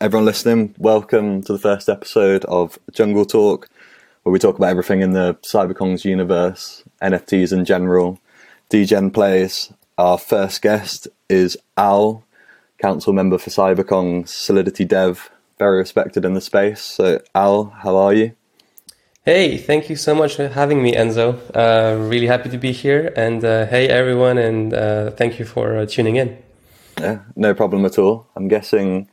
Everyone listening, welcome to the first episode of Jungle Talk, where we talk about everything in the CyberKongz universe, NFTs in general, DGen plays. Our first guest is Owl, council member for CyberKongz, Solidity Dev, very respected in the space. So, Owl, how are you? Hey, thank you so much for having me, Enzo. Uh, really happy to be here. And uh, hey, everyone, and uh, thank you for uh, tuning in. Yeah, no problem at all. I'm guessing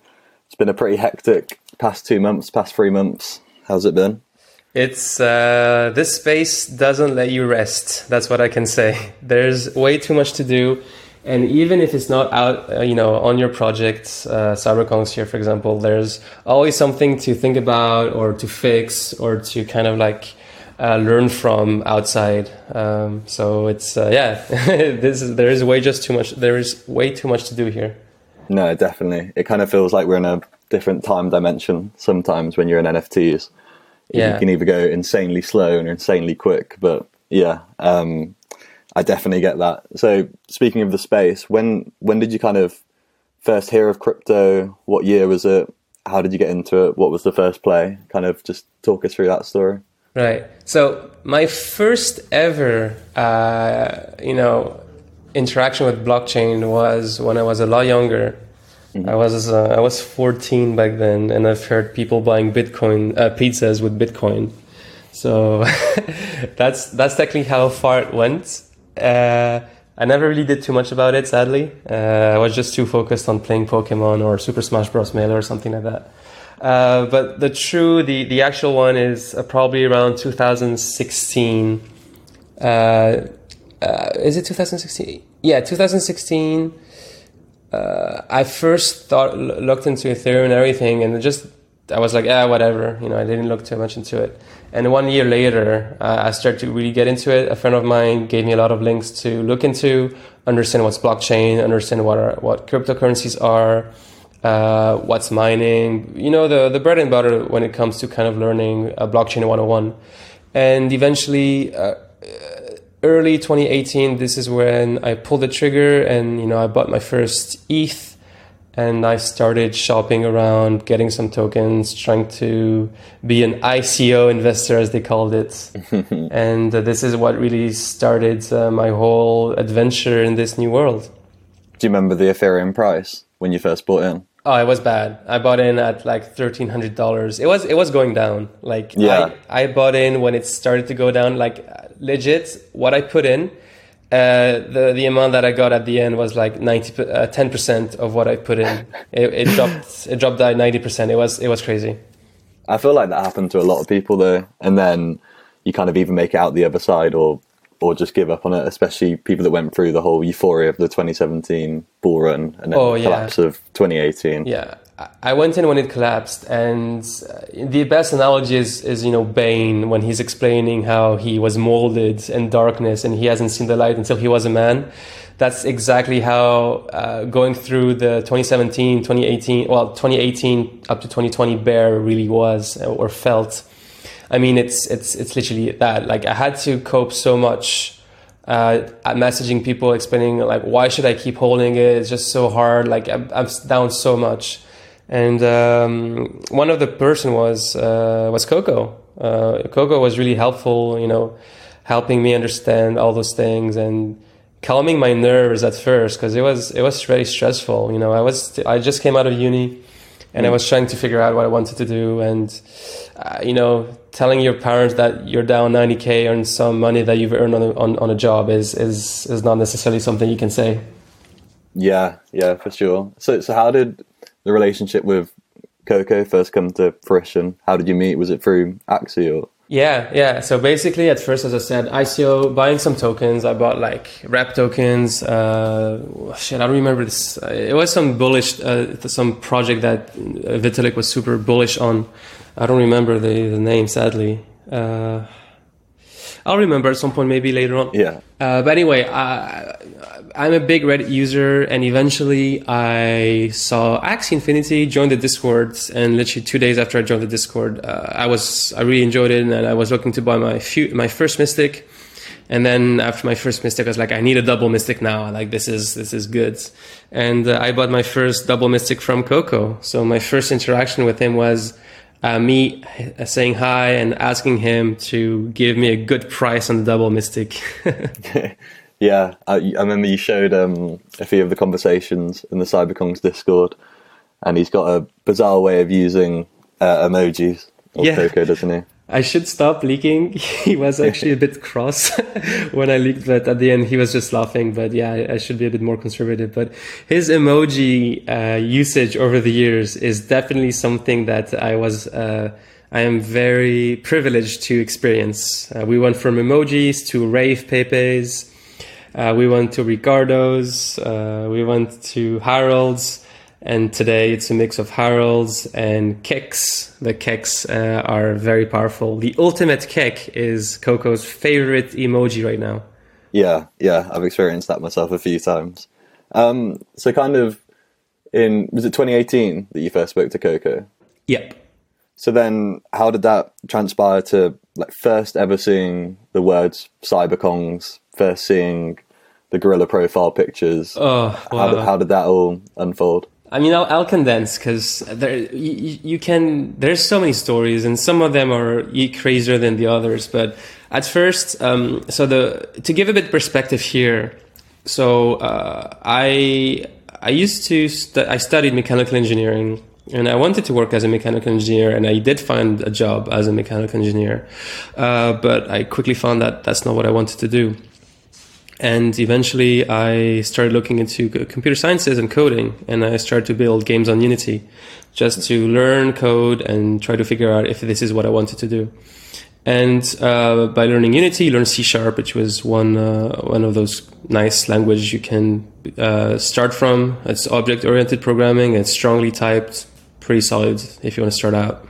been a pretty hectic past two months, past three months. How's it been? It's uh, this space doesn't let you rest. That's what I can say. There's way too much to do, and even if it's not out, uh, you know, on your project, uh, CyberKongz here, for example, there's always something to think about or to fix or to kind of like uh, learn from outside. Um, so it's uh, yeah, this is there is way just too much. There is way too much to do here. No, definitely. It kind of feels like we're in a different time dimension sometimes when you're in NFTs. Yeah. You can either go insanely slow and insanely quick, but yeah, um, I definitely get that. So speaking of the space, when when did you kind of first hear of crypto? What year was it? How did you get into it? What was the first play? Kind of just talk us through that story. Right. So my first ever, uh, you know, interaction with blockchain was when I was a lot younger. Mm-hmm. I was uh, I was 14 back then, and I've heard people buying Bitcoin uh, pizzas with Bitcoin. So that's that's technically how far it went. Uh, I never really did too much about it, sadly. Uh, I was just too focused on playing Pokemon or Super Smash Bros. Melee or something like that. Uh, but the true, the, the actual one is uh, probably around 2016 uh, is it 2016? Yeah, 2016. Uh, I first thought looked into Ethereum and everything, and just I was like, ah, whatever. You know, I didn't look too much into it. And one year later, uh, I started to really get into it. A friend of mine gave me a lot of links to look into, understand what's blockchain, understand what are, what cryptocurrencies are, uh, what's mining. You know, the the bread and butter when it comes to kind of learning uh, blockchain 101. And eventually uh, early 2018 this is when i pulled the trigger and you know i bought my first eth and i started shopping around getting some tokens trying to be an ico investor as they called it. And uh, this is what really started uh, my whole adventure in this new world. Do you remember the ethereum price when you first bought in Oh, it was bad. I bought in at like thirteen hundred dollars. It was it was going down. Like yeah. I, I bought in when it started to go down. Like legit, what I put in, uh, the the amount that I got at the end was like 90 uh, 10 percent of what I put in. it, it dropped it dropped by ninety percent. It was it was crazy. I feel like that happened to a lot of people though, and then you kind of either make it out the other side or or just give up on it, especially people that went through the whole euphoria of the 2017 bull run and then oh, the collapse yeah. of 2018. Yeah. I went in when it collapsed, and uh, the best analogy is, is you know Bane when he's explaining how he was molded in darkness and he hasn't seen the light until he was a man. That's exactly how uh, going through the 2017, 2018, well 2018 up to 2020 bear really was or felt I mean, it's it's it's literally that. Like I had to cope so much uh, messaging people, explaining like why should I keep holding it? It's just so hard. Like I'm, I'm down so much. And um, one of the person was uh, was Coco. Uh, Coco was really helpful. You know, helping me understand all those things and calming my nerves at first because it was it was very stressful. You know, I was I just came out of uni and I mm. was trying to figure out what I wanted to do, and uh, you know, telling your parents that you're down 90k on some money that you've earned on a, on, on a job is is is not necessarily something you can say. Yeah, yeah, for sure. So, so how did the relationship with Coco first come to fruition? How did you meet? Was it through Axie or? Yeah, yeah. So basically, at first, as I said, ICO buying some tokens. I bought like wrap tokens. Uh, shit, I don't remember this. It was some bullish, uh, some project that Vitalik was super bullish on. I don't remember the, the name, sadly. Uh, I'll remember at some point, maybe later on. Yeah. Uh, but anyway, I, I'm a big Reddit user, and eventually I saw Axie Infinity, joined the Discord, and literally two days after I joined the Discord, uh, I was I really enjoyed it, and I was looking to buy my few, my first Mystic, And then after my first Mystic, I was like, I need a double Mystic now. Like this is this is good. And uh, I bought my first double Mystic from Coco. So my first interaction with him was uh, me saying hi and asking him to give me a good price on the double Mystic. yeah, I, I, remember you showed um, a few of the conversations in the CyberKongz Discord, and he's got a bizarre way of using uh, emojis. Yeah. Coco, doesn't he? I should stop leaking. He was actually a bit cross when I leaked, but at the end he was just laughing. But yeah, I should be a bit more conservative. But his emoji uh, usage over the years is definitely something that I was. Uh, I am very privileged to experience. Uh, we went from emojis to rave pepes. Uh, we went to Ricardo's. Uh, we went to Harold's. And today it's a mix of Harolds and Keks. The Keks uh, are very powerful. The ultimate Kek is Coco's favorite emoji right now. Yeah, yeah, I've experienced that myself a few times. Um, so, kind of in was it 2018 that you first spoke to Coco? Yep. So then, how did that transpire to like first ever seeing the words CyberKongz, first seeing the gorilla profile pictures? Oh, wow. how, did, how did that all unfold? I mean, I'll, I'll condense because there you, you, can. There's so many stories, and some of them are crazier than the others. But at first, um, so the to give a bit perspective here. So uh, I I used to stu- I studied mechanical engineering, and I wanted to work as a mechanical engineer, and I did find a job as a mechanical engineer, uh, but I quickly found that that's not what I wanted to do. And eventually, I started looking into computer sciences and coding, and I started to build games on Unity just to learn code and try to figure out if this is what I wanted to do. And uh, by learning Unity, you learn C Sharp, which was one uh, one of those nice languages you can uh, start from. It's object oriented programming. It's strongly typed, pretty solid if you want to start out.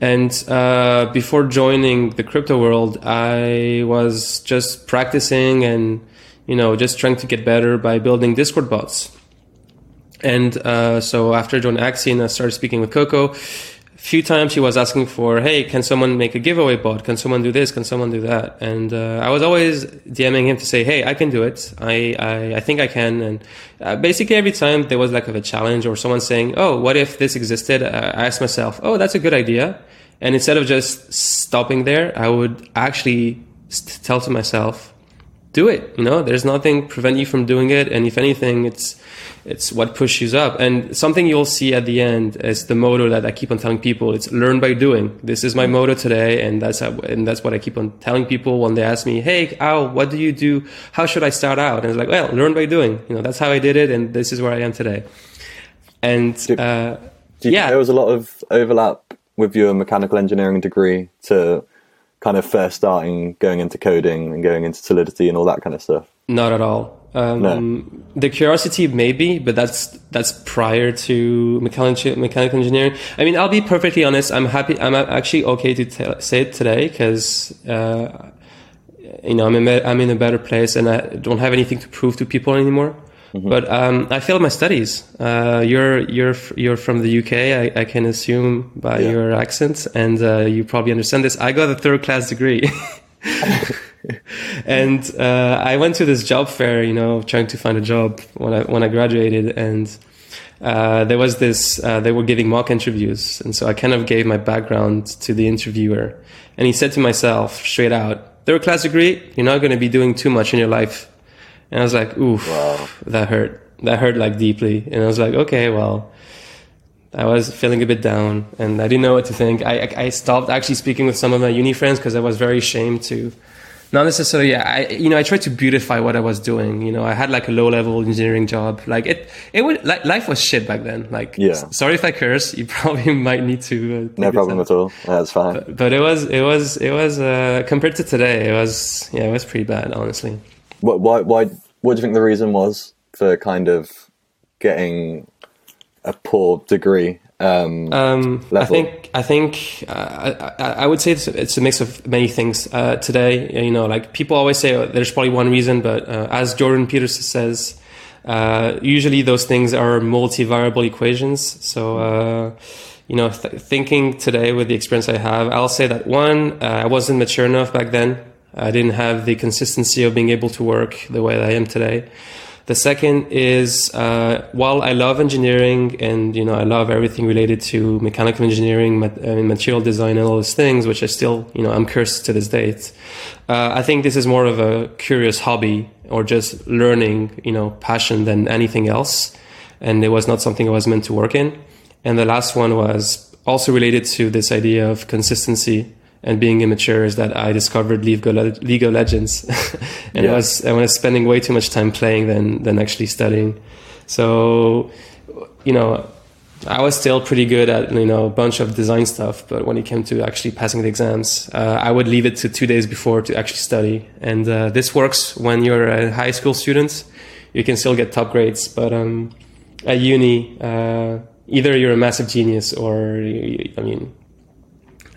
And uh, before joining the crypto world, I was just practicing and you know just trying to get better by building Discord bots. And uh, so after I joined Axion, I started speaking with Coco. Few times he was asking for, "Hey, can someone make a giveaway bot? Can someone do this? Can someone do that?" And uh, I was always DMing him to say, "Hey, I can do it. I I, I think I can." And uh, basically every time there was like a challenge or someone saying, "Oh, what if this existed?" Uh, I asked myself, "Oh, that's a good idea." And instead of just stopping there, I would actually tell to myself, do it. You know, there's nothing prevent you from doing it. And if anything, it's, it's what pushes you up. And something you'll see at the end is the motto that I keep on telling people. It's learn by doing. This is my motto today. And that's, how, and that's what I keep on telling people when they ask me, Hey, Owl, what do you do? How should I start out? And it's like, well, learn by doing, you know, that's how I did it. And this is where I am today. And, uh, yeah, there was a lot of overlap with your mechanical engineering degree to kind of first starting going into coding and going into solidity and all that kind of stuff? Not at all. Um, no. The curiosity maybe, but that's that's prior to mechanical mechanical engineering. I mean, I'll be perfectly honest. I'm happy. I'm actually okay to t- say it today because uh, you know I'm in, I'm in a better place and I don't have anything to prove to people anymore. Mm-hmm. But um, I failed my studies. Uh, you're you're you're from the UK. I, I can assume by yeah. your accent, and uh, you probably understand this. I got a third class degree, and uh, I went to this job fair. You know, trying to find a job when I when I graduated, and uh, there was this. Uh, they were giving mock interviews, and so I kind of gave my background to the interviewer, and he said to myself straight out, "Third class degree. You're not going to be doing too much in your life." And I was like, oof, wow. that hurt. That hurt like deeply. And I was like, okay, well, I was feeling a bit down and I didn't know what to think. I, I stopped actually speaking with some of my uni friends because I was very ashamed to not necessarily yeah, I you know I tried to beautify what I was doing you know I had like a low level engineering job like it it would like life was shit back then like yeah sorry if I curse you probably might need to uh, no problem at all that's fine but, but, it was it was it was uh, compared to today it was yeah it was pretty bad honestly what, why, why, what do you think the reason was for kind of getting a poor degree? Um, um, I think I think uh, I, I, would say it's, it's, a mix of many things uh, today. You know, like people always say oh, there's probably one reason, but uh, as Jordan Peterson says, uh, usually those things are multivariable equations. So uh, you know, th- thinking today with the experience I have, I'll say that one, uh, I wasn't mature enough back then I didn't have the consistency of being able to work the way I am today. The second is uh, while I love engineering and you know I love everything related to mechanical engineering, material design, and all those things, which I still you know I'm cursed to this date. Uh, I think this is more of a curious hobby or just learning, you know, passion than anything else, and it was not something I was meant to work in. And the last one was also related to this idea of consistency and being immature is that I discovered League of, League of Legends, and yeah. I was I was spending way too much time playing than than actually studying. So, you know, I was still pretty good at you know a bunch of design stuff, but when it came to actually passing the exams, uh, I would leave it to two days before to actually study. And uh, this works when you're a high school student; you can still get top grades. But um, at uni, uh, either you're a massive genius or I mean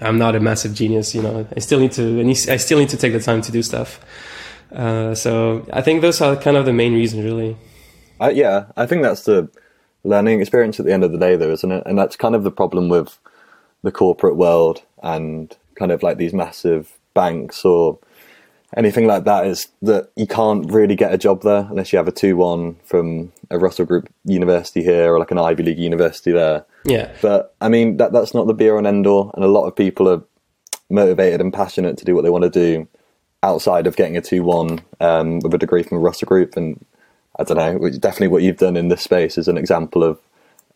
I'm not a massive genius. You know, I still need to. I still need to take the time to do stuff. Uh, so I think those are kind of the main reasons, really. Uh, yeah, I think that's the learning experience at the end of the day, though, isn't it? And that's kind of the problem with the corporate world and kind of like these massive banks or anything like that is that you can't really get a job there unless you have a 2-1 from a Russell Group university here or like an Ivy League university there. Yeah. But I mean, that that's not the be all and end all. And a lot of people are motivated and passionate to do what they want to do outside of getting a 2 1 um, with a degree from a Russell Group. And I don't know, definitely what you've done in this space is an example of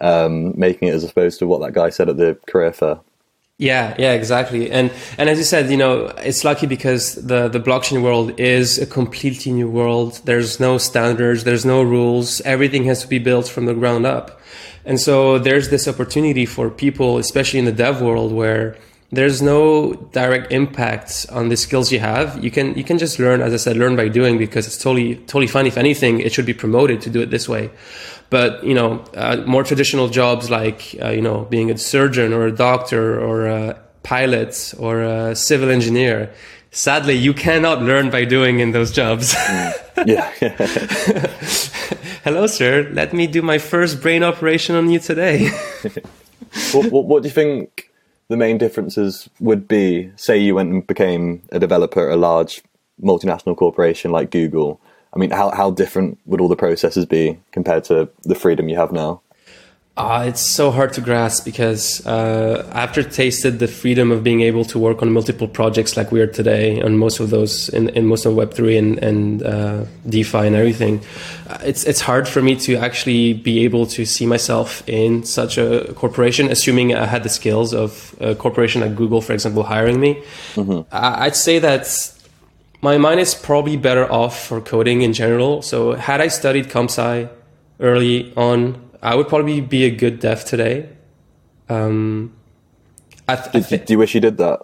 um, making it as opposed to what that guy said at the career fair. Yeah, yeah, exactly. And and as you said, you know, it's lucky because the the blockchain world is a completely new world. There's no standards, there's no rules. Everything has to be built from the ground up. And so there's this opportunity for people, especially in the dev world, where there's no direct impact on the skills you have. You can you can just learn, as I said, learn by doing because it's totally totally fine. If anything, it should be promoted to do it this way. But you know, uh, more traditional jobs like uh, you know being a surgeon or a doctor or a pilot or a civil engineer, sadly, you cannot learn by doing in those jobs. Mm. yeah. Hello, sir. Let me do my first brain operation on you today. what, what, what do you think? the main differences would be say you went and became a developer at a large multinational corporation like Google. I mean, how, how different would all the processes be compared to the freedom you have now? Uh, it's so hard to grasp because uh, after tasted the freedom of being able to work on multiple projects like we are today, on most of those in, in most of Web three and, and uh, DeFi and everything, uh, it's it's hard for me to actually be able to see myself in such a corporation, assuming I had the skills of a corporation like Google, for example, hiring me. Mm-hmm. I'd say that my mind is probably better off for coding in general. So had I studied comp sci early on I would probably be a good dev today. Um, I th- I th- do you wish you did that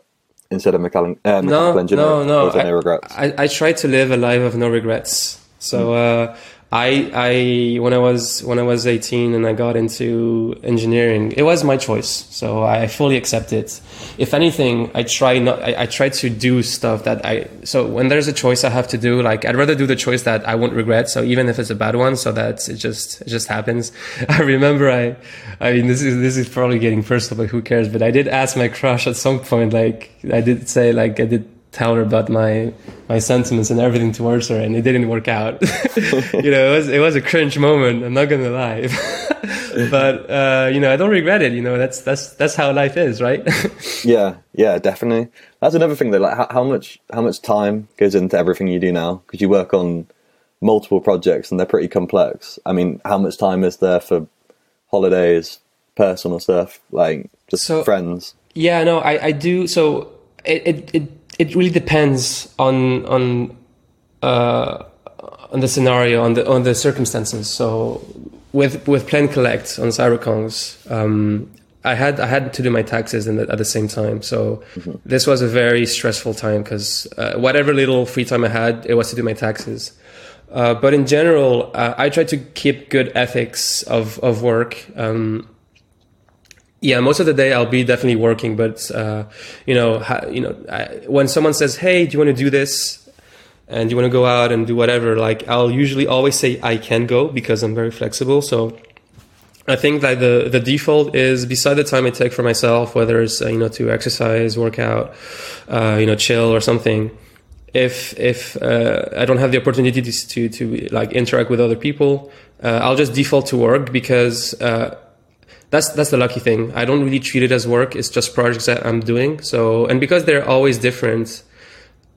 instead of mechanical, uh, mechanical no? No, no, I, no regrets? I, I try to live a life of no regrets. So uh, I, I when I was when I was 18 and I got into engineering, it was my choice. So I fully accept it. If anything, I try not. I, I try to do stuff that I. So when there's a choice I have to do, like I'd rather do the choice that I won't regret. So even if it's a bad one, so that it just it just happens. I remember I, I mean this is this is probably getting personal, but who cares? But I did ask my crush at some point. Like I did say like I did tell her about my my sentiments and everything towards her, and it didn't work out. you know, it was it was a cringe moment. I'm not gonna lie, but uh, you know, I don't regret it. You know, that's that's that's how life is, right? yeah, yeah, definitely. That's another thing. Though, like how, how much how much time goes into everything you do now? Because you work on multiple projects and they're pretty complex. I mean, how much time is there for holidays, personal stuff, like just so, friends? Yeah, no, I, I do. So it, it, it it really depends on on uh, on the scenario, on the on the circumstances. So with with Play and Collect on CyberKongz, um, I had I had to do my taxes the, at the same time. So mm-hmm. this was a very stressful time because uh, whatever little free time I had, it was to do my taxes. Uh, but in general, uh, I try to keep good ethics of of work. Um, yeah, most of the day I'll be definitely working, but uh, you know, ha, you know, I, when someone says, "Hey, do you want to do this?" and you want to go out and do whatever, like I'll usually always say I can go because I'm very flexible. So I think that the the default is beside the time I take for myself, whether it's uh, you know to exercise, work out, uh, you know, chill or something. if if uh, I don't have the opportunity to, to to like interact with other people, uh, I'll just default to work because uh, that's that's the lucky thing. I don't really treat it as work. It's just projects that I'm doing. So and because they're always different,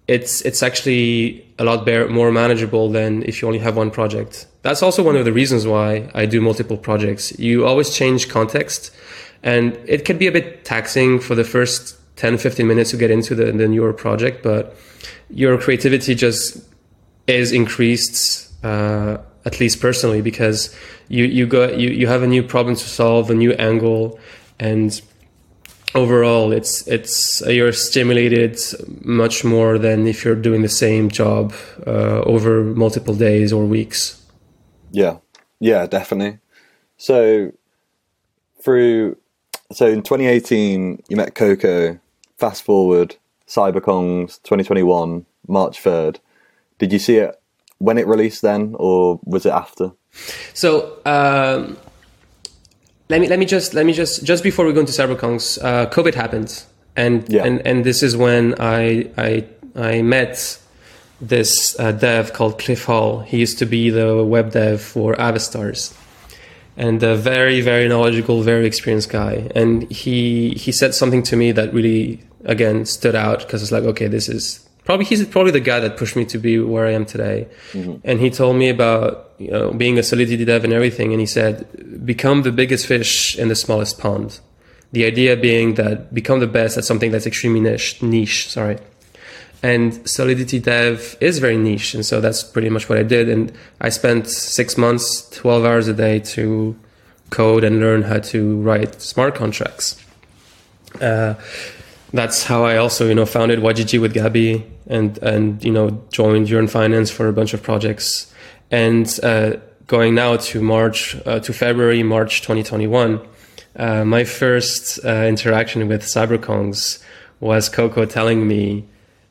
it's it's actually a lot better, more manageable than if you only have one project. That's also one of the reasons why I do multiple projects. You always change context, and it can be a bit taxing for the first 10, 15 minutes to get into the, the newer project, but your creativity just is increased, uh, at least personally, because you, you go, you, you have a new problem to solve, a new angle, and overall it's, it's, you're stimulated much more than if you're doing the same job, uh, over multiple days or weeks. Yeah. Yeah, definitely. So through, so in 2018, you met Coco fast forward, CyberKongz 2021, March 3rd. Did you see it when it released then, or was it after? So um, let me let me just let me just just before we go into CyberKongz, uh, COVID happened, and yeah. and and this is when I I I met this uh, dev called Cliff Hall. He used to be the web dev for Avastars and a very very knowledgeable very experienced guy and he he said something to me that really again stood out because it's like okay this is probably he's probably the guy that pushed me to be where i am today mm-hmm. and he told me about you know being a solidity dev and everything and he said become the biggest fish in the smallest pond the idea being that become the best at something that's extremely niche niche sorry and Solidity Dev is very niche. And so that's pretty much what I did. And I spent six months, 12 hours a day to code and learn how to write smart contracts. Uh, that's how I also, you know, founded YGG with Gabby and, and, you know, joined Yearn Finance for a bunch of projects. And uh, going now to March, uh, to February, March 2021, uh, my first uh, interaction with CyberKongz was Coco telling me,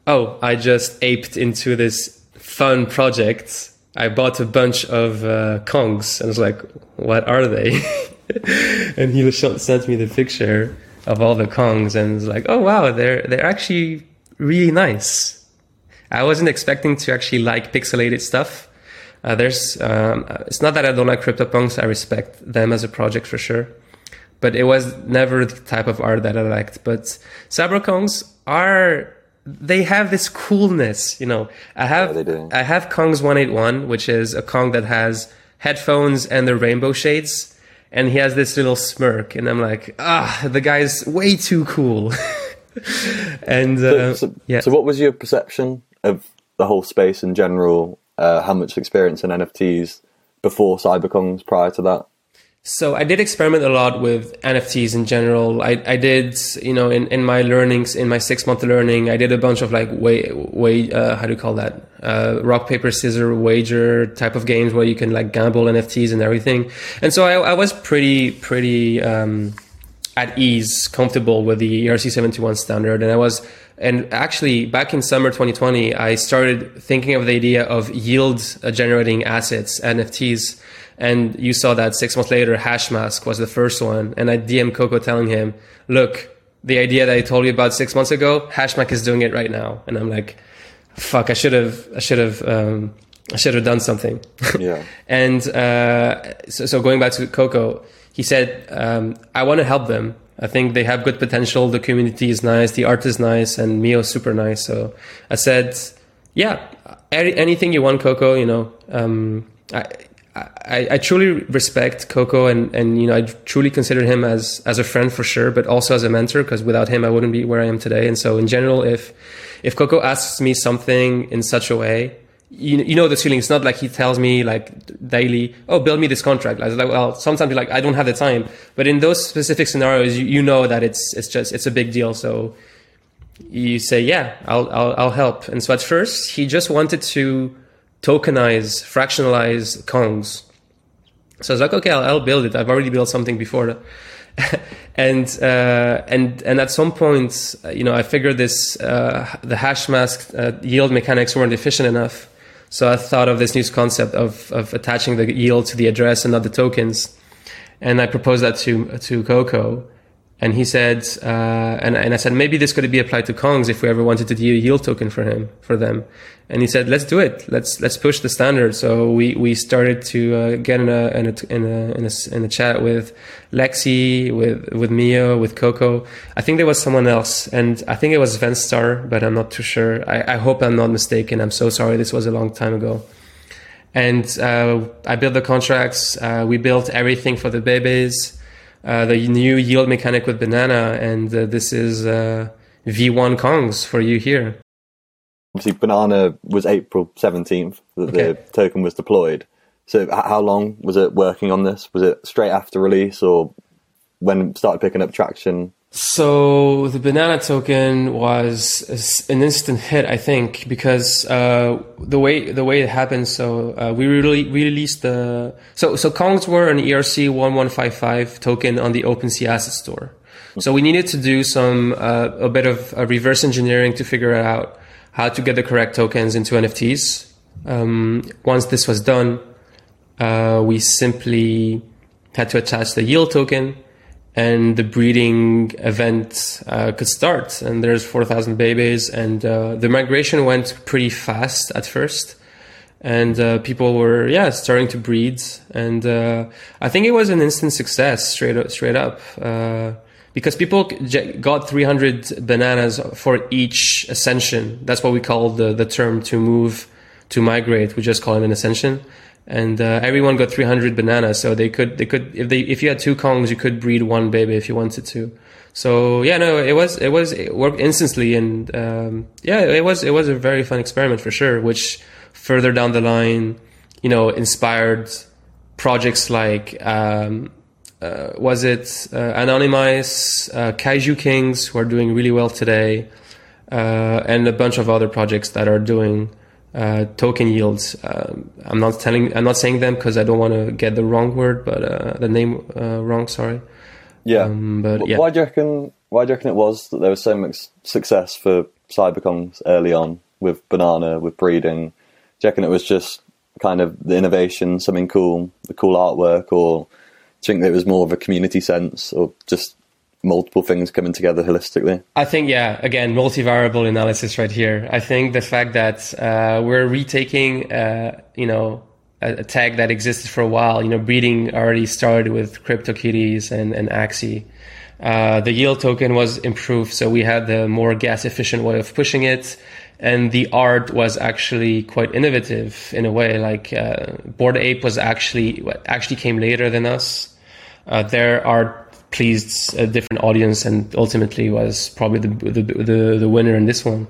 oh, I just aped into this fun project. I bought a bunch of uh, Kongs and I was like, what are they? and he sent me the picture of all the Kongs and was like, oh wow, they're they're actually really nice. I wasn't expecting to actually like pixelated stuff. Uh, there's um, it's not that I don't like CryptoPunks. I respect them as a project for sure, but it was never the type of art that I liked. But CyberKongz are they have this coolness, you know. I have I have Kong's 181, which is a Kong that has headphones and the rainbow shades, and he has this little smirk, and I'm like, ah, the guy's way too cool. and uh, so, so, yeah. So, what was your perception of the whole space in general? Uh, how much experience in NFTs before CyberKongz? Prior to that? So I did experiment a lot with NFTs in general. I, I did, you know, in, in my learnings, in my six month learning, I did a bunch of like way, way, uh, how do you call that? Uh, rock, paper, scissor wager type of games where you can like gamble NFTs and everything. And so I, I was pretty, pretty, um, at ease, comfortable with the ERC721 standard. And I was, and actually back in summer 2020, I started thinking of the idea of yield generating assets, NFTs and you saw that six months later, Hashmask was the first one. And I DM Coco telling him, look, the idea that I told you about six months ago, Hashmask is doing it right now. And I'm like, fuck, I should have, I should have, um, I should have done something. Yeah. and uh, so, so, going back to Coco, he said, um, I want to help them. I think they have good potential. The community is nice. The art is nice. And Mio's super nice. So I said, yeah, anything you want, Coco, you know, um, I, I, I, truly respect Coco and, and you know I truly consider him as as a friend for sure, but also as a mentor because without him I wouldn't be where I am today. And so in general, if if Coco asks me something in such a way, you, you know the feeling. It's not like he tells me like daily, oh, build me this contract. I was like, well, sometimes like I don't have the time. But in those specific scenarios, you, you know that it's it's just it's a big deal. So you say, yeah, I'll I'll, I'll help. And so at first he just wanted to tokenize, fractionalize Kongs. So I was like, okay, I'll, I'll build it. I've already built something before. and uh, and and at some point, you know, I figured this uh, the Hashmask uh, yield mechanics weren't efficient enough. So I thought of this new concept of of attaching the yield to the address and not the tokens, and I proposed that to to Coco, And he said, uh, and, and I said, maybe this could be applied to Kongs if we ever wanted to do a yield token for him, for them. And he said, let's do it. Let's, let's push the standard. So we, we started to uh, get in a, in a, in a, in a, in a chat with Lexi, with, with Mio, with Coco. I think there was someone else and I think it was Venstar, but I'm not too sure. I, I hope I'm not mistaken. I'm so sorry. This was a long time ago. And uh, I built the contracts. Uh, we built everything for the babies uh, the new yield mechanic with banana, and uh, this is uh, V1 Kongs for you here. Obviously, banana was April 17th that okay. the token was deployed. So, how long was it working on this? Was it straight after release, or when it started picking up traction? So the banana token was an instant hit, I think, because uh, the way the way it happened. So uh, we really we released the so so Kongs were an ERC one one five five token on the OpenSea Asset Store. So we needed to do some uh, a bit of reverse engineering to figure out how to get the correct tokens into NFTs. Um, once this was done, uh, we simply had to attach the yield token and the breeding event uh, could start. And there's 4,000 babies, and uh, the migration went pretty fast at first. And uh, people were, yeah, starting to breed. And uh, I think it was an instant success, straight up. Straight up. Uh, because people got 300 bananas for each ascension. That's what we call the, the term to move, to migrate. We just call it an ascension and uh, everyone got 300 bananas so they could they could if they if you had two kongs you could breed one baby if you wanted to. So yeah no it was it was it worked instantly and um, yeah it was it was a very fun experiment for sure which further down the line you know inspired projects like um, uh, was it uh, Anonymice, uh, Kaiju Kings, who are doing really well today, uh, and a bunch of other projects that are doing uh, token yields. Um, I'm not telling, I'm not saying them because I don't want to get the wrong word, but uh, the name uh, wrong. Sorry. Yeah. Um, but yeah. Why do you reckon? Why do you reckon it was that there was so much success for CyberKongz early on with Banana, with breeding? Do you reckon it was just kind of the innovation, something cool, the cool artwork, or do you think there was more of a community sense, or just multiple things coming together holistically? I think, yeah, again, multivariable analysis right here. I think the fact that uh, we're retaking, uh, you know, a, tag that existed for a while, you know, breeding already started with CryptoKitties and, and Axie. Uh, the yield token was improved, so we had the more gas efficient way of pushing it. And the art was actually quite innovative in a way. Like uh, Bored Ape was actually actually came later than us. Uh, their art pleased a different audience and ultimately was probably the the, the, the winner in this one.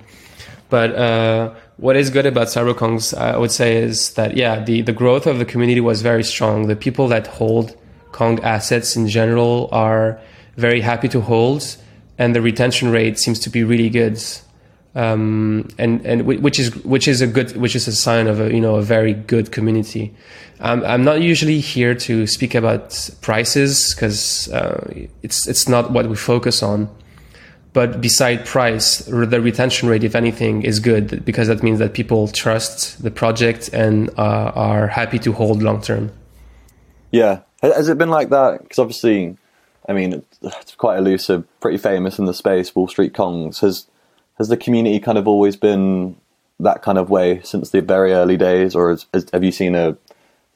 But uh, what is good about CyberKongz, I would say, is that yeah, the the growth of the community was very strong. The people that hold Kong assets in general are very happy to hold, and the retention rate seems to be really good um, and and which is which is a good which is a sign of a you know a very good community. Um, I'm not usually here to speak about prices because uh, it's it's not what we focus on. But beside price, the retention rate, if anything, is good because that means that people trust the project and uh, are happy to hold long term. Yeah, has it been like that? Because obviously, I mean, it's quite elusive, pretty famous in the space. Wall Street Kongs has has the community kind of always been that kind of way since the very early days, or has, has, have you seen a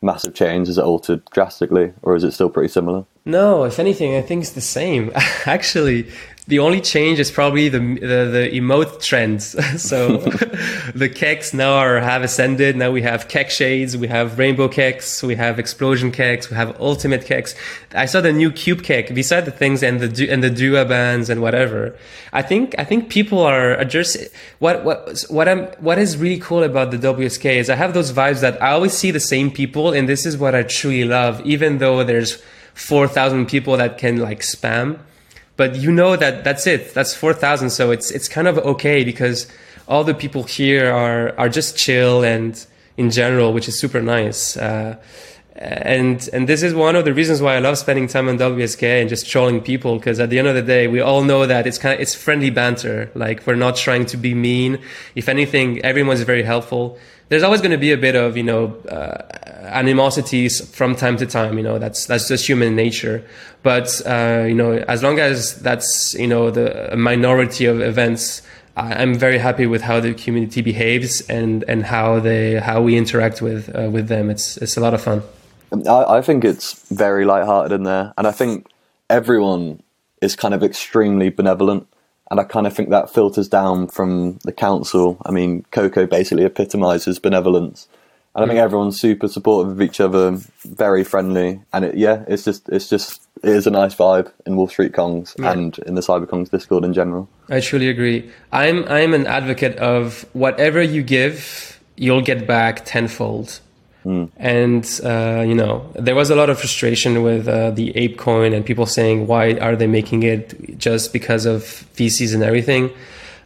massive change? Has it altered drastically, or is it still pretty similar? No, if anything, I think it's the same. Actually, the only change is probably the the, the emote trends. so the keks now are have ascended. Now we have kek shades, we have rainbow keks, we have explosion keks, we have ultimate keks. I saw the new cube kek beside the things and the and the Dua bands and whatever. I think I think people are just what what what I'm what is really cool about the WSK is I have those vibes that I always see the same people, and this is what I truly love. Even though there's four thousand people that can like spam but you know that that's it. That's four thousand. So it's it's kind of okay because all the people here are are just chill and in general, which is super nice. Uh, and and this is one of the reasons why I love spending time on WSK and just trolling people because at the end of the day we all know that it's kind of it's friendly banter like we're not trying to be mean if anything everyone's very helpful there's always going to be a bit of you know uh, animosities from time to time. You know that's that's just human nature. But uh, you know as long as that's you know the minority of events, I'm very happy with how the community behaves and and how they how we interact with uh, with them. It's it's a lot of fun. I, I think it's very light-hearted in there, and I think everyone is kind of extremely benevolent and I kind of think that filters down from the council. I mean, Coco basically epitomises benevolence, and I think mm. everyone's super supportive of each other, very friendly, and it, yeah, it's just it's just it is a nice vibe in Wall Street Kongs yeah. and in the Cyber CyberKongz Discord in general. I truly agree. I'm I'm an advocate of whatever you give, you'll get back tenfold. And uh, you know, there was a lot of frustration with uh, the ape coin and people saying, "Why are they making it just because of VCs and everything?"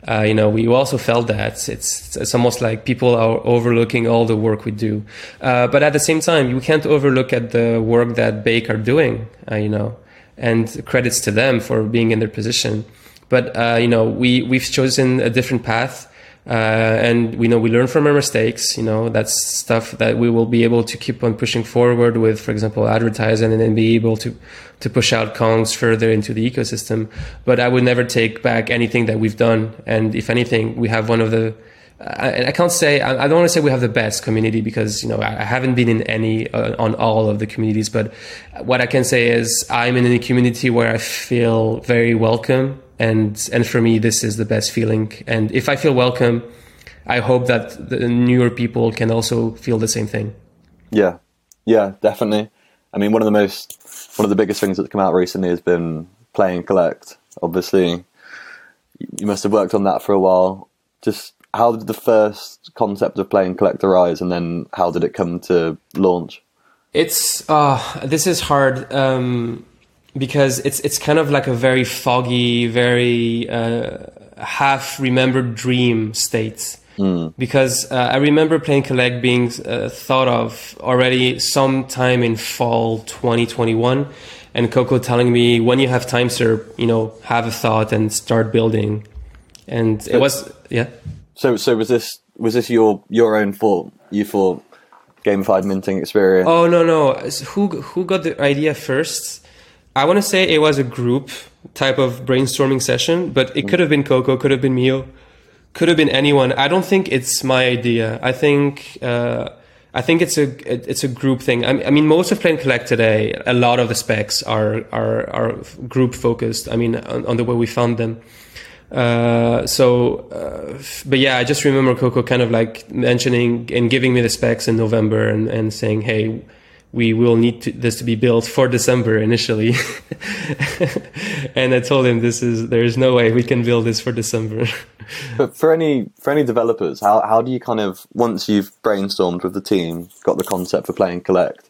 Uh, you know, we also felt that it's it's almost like people are overlooking all the work we do. Uh, but at the same time, you can't overlook at the work that Bake are doing. Uh, you know, and credits to them for being in their position. But uh, you know, we we've chosen a different path uh, and we know we learn from our mistakes. You know, that's stuff that we will be able to keep on pushing forward with, for example, advertising and then be able to, to push out Kongs further into the ecosystem. But I would never take back anything that we've done. And if anything, we have one of the, I, I can't say, I, don't want to say we have the best community because, you know, I, I haven't been in any, uh, on all of the communities. But what I can say is I'm in a community where I feel very welcome and and for me this is the best feeling. And if i feel welcome i hope that the newer people can also feel the same thing. Yeah. Yeah definitely. I mean one of the most one of the biggest things that's come out recently has been play and collect. Obviously you must have worked on that for a while. Just how did the first concept of play and collect arise and then how did it come to launch? It's uh this is hard. Um because it's it's kind of like a very foggy, very uh, half remembered dream state. Mm. Because uh, I remember Play and Collect being uh, thought of already sometime in fall 2021, and Coco telling me when you have time, sir, you know, have a thought and start building. And it was yeah. So so was this was this your your own fault? You thought gamified minting experience? Oh no no. Who who got the idea first? I want to say it was a group type of brainstorming session, but it could have been Coco, could have been Mio, could have been anyone. I don't think it's my idea. I think uh, I think it's a it's a group thing. I mean, most of Play and Collect today, a lot of the specs are are are group focused. I mean, on, on the way we found them. Uh, so, uh, but yeah, I just remember Coco kind of like mentioning and giving me the specs in November and, and saying, hey we will need to, this to be built for December initially. and I told him this is there is no way we can build this for December. but for any for any developers, how how do you kind of once you've brainstormed with the team, got the concept for play and collect,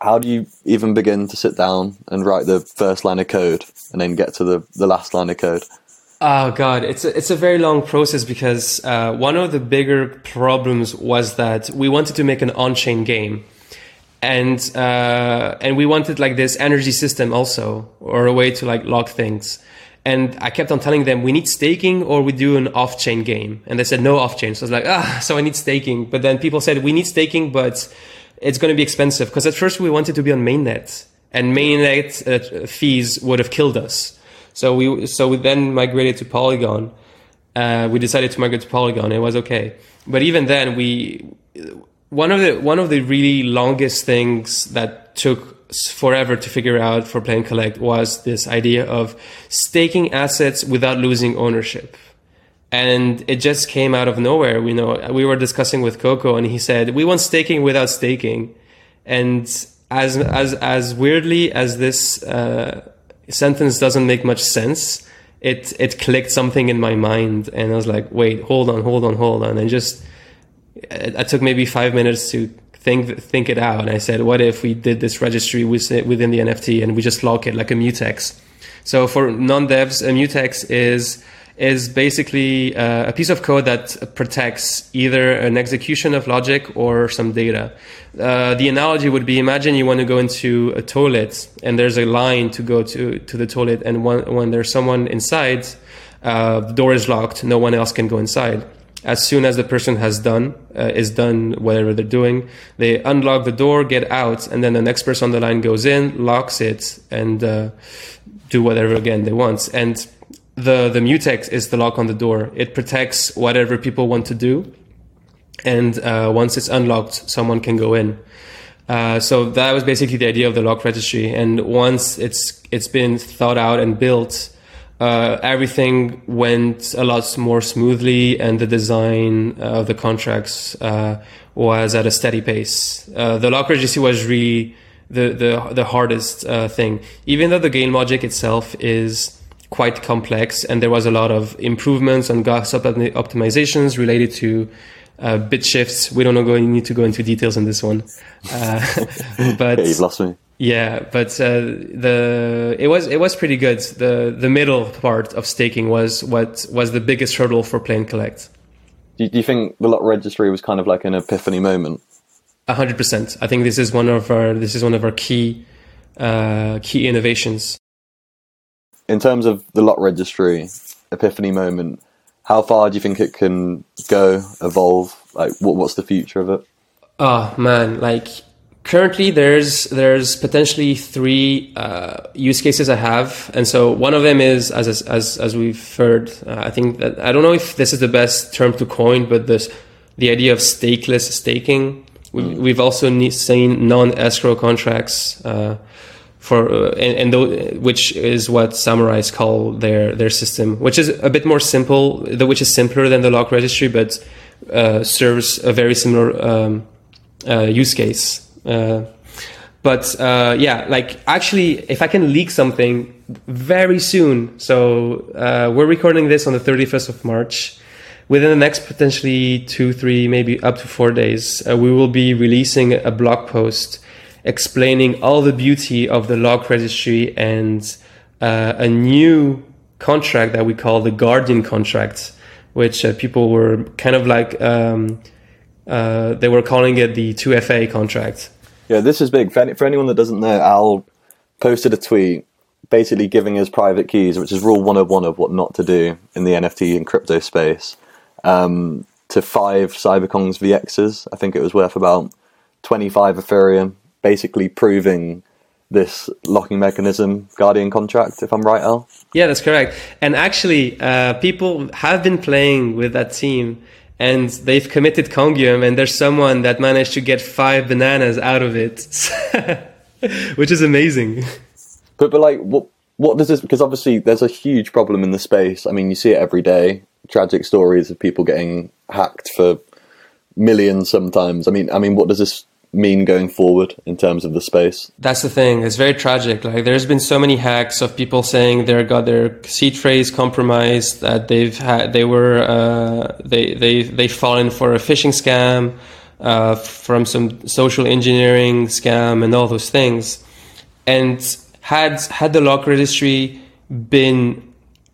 how do you even begin to sit down and write the first line of code and then get to the, the last line of code? Oh God, it's a, it's a very long process because uh, one of the bigger problems was that we wanted to make an on-chain game and uh, and we wanted like this energy system also or a way to like lock things. And i kept on telling them we need staking or we do an off-chain game. And they said no off-chain. So i was like ah so i need staking. But then people said we need staking but it's going to be expensive. Because at first we wanted to be on mainnet and mainnet uh, fees would have killed us. So we so we then migrated to polygon. Uh, we decided to migrate to polygon. It was okay. But even then we one of the one of the really longest things that took forever to figure out for Play and Collect was this idea of staking assets without losing ownership. And it just came out of nowhere. We know we were discussing with Coco and he said, we want staking without staking. And as, as, as weirdly as this, uh, sentence doesn't make much sense, it, it clicked something in my mind. And I was like, wait, hold on, hold on, hold on. And just, I took maybe five minutes to think think it out, and I said, what if we did this registry within the NFT and we just lock it like a mutex? So for non-devs, a mutex is is basically uh, a piece of code that protects either an execution of logic or some data. Uh, the analogy would be imagine you want to go into a toilet and there's a line to go to, to the toilet, and when, when there's someone inside, uh, the door is locked, no one else can go inside as soon as the person has done uh, is done whatever they're doing they unlock the door get out and then the next person on the line goes in locks it and uh, do whatever again they want. And the the mutex is the lock on the door. It protects whatever people want to do and uh, once it's unlocked someone can go in. Uh, so that was basically the idea of the lock registry. And once it's it's been thought out and built uh, everything went a lot more smoothly, and the design of the contracts uh, was at a steady pace. Uh, the lock registry was really the the, the hardest uh, thing, even though the game logic itself is quite complex, and there was a lot of improvements and gas optimizations related to. Uh, bit shifts. We don't know. Going need to go into details on this one, uh, but yeah, you've lost me. Yeah, but uh, the it was it was pretty good. The the middle part of staking was what was the biggest hurdle for Play and Collect. Do you, do you think the lock registry was kind of like an epiphany moment? A hundred percent. I think this is one of our this is one of our key uh, key innovations. In terms of the lock registry epiphany moment, how far do you think it can go, evolve? Like, what, what's the future of it? Oh man, like currently there's there's potentially three uh, use cases I have, and so one of them is as as as we've heard. Uh, I think that I don't know if this is the best term to coin, but this the idea of stakeless staking. We've, mm. we've also seen non-escrow contracts uh, for uh, and, and which is what Samourais call their their system, which is a bit more simple, which is simpler than the lock registry, but uh, serves a very similar um, uh, use case. Uh, but uh, yeah, like actually, if I can leak something very soon, so we're recording this on the 31st of March. Within the next potentially two, three, maybe up to four days, we will be releasing a blog post explaining all the beauty of the lock registry and uh, a new contract that we call the Guardian contract, which uh, people were kind of like um, uh, they were calling it the 2FA contract. Yeah, this is big. For, any, for anyone that doesn't know, Owl posted a tweet basically giving his private keys, which is rule 101 of what not to do in the NFT and crypto space, um, to five CyberKongz VXs. I think it was worth about 25 Ethereum, basically proving this locking mechanism guardian contract if i'm right Owl yeah that's correct and actually uh, people have been playing with that team and they've committed congium and there's someone that managed to get five bananas out of it, which is amazing. But but like what what does this? Because obviously there's a huge problem in the space. I mean, you see it every day. Tragic stories of people getting hacked for millions sometimes. I mean, I mean, what does this mean going forward in terms of the space? That's the thing. It's very tragic. Like there's been so many hacks of people saying they got their seed phrase compromised, that they've had they were uh, they they they fallen for a phishing scam, uh, from some social engineering scam, and all those things. And had had the lock registry been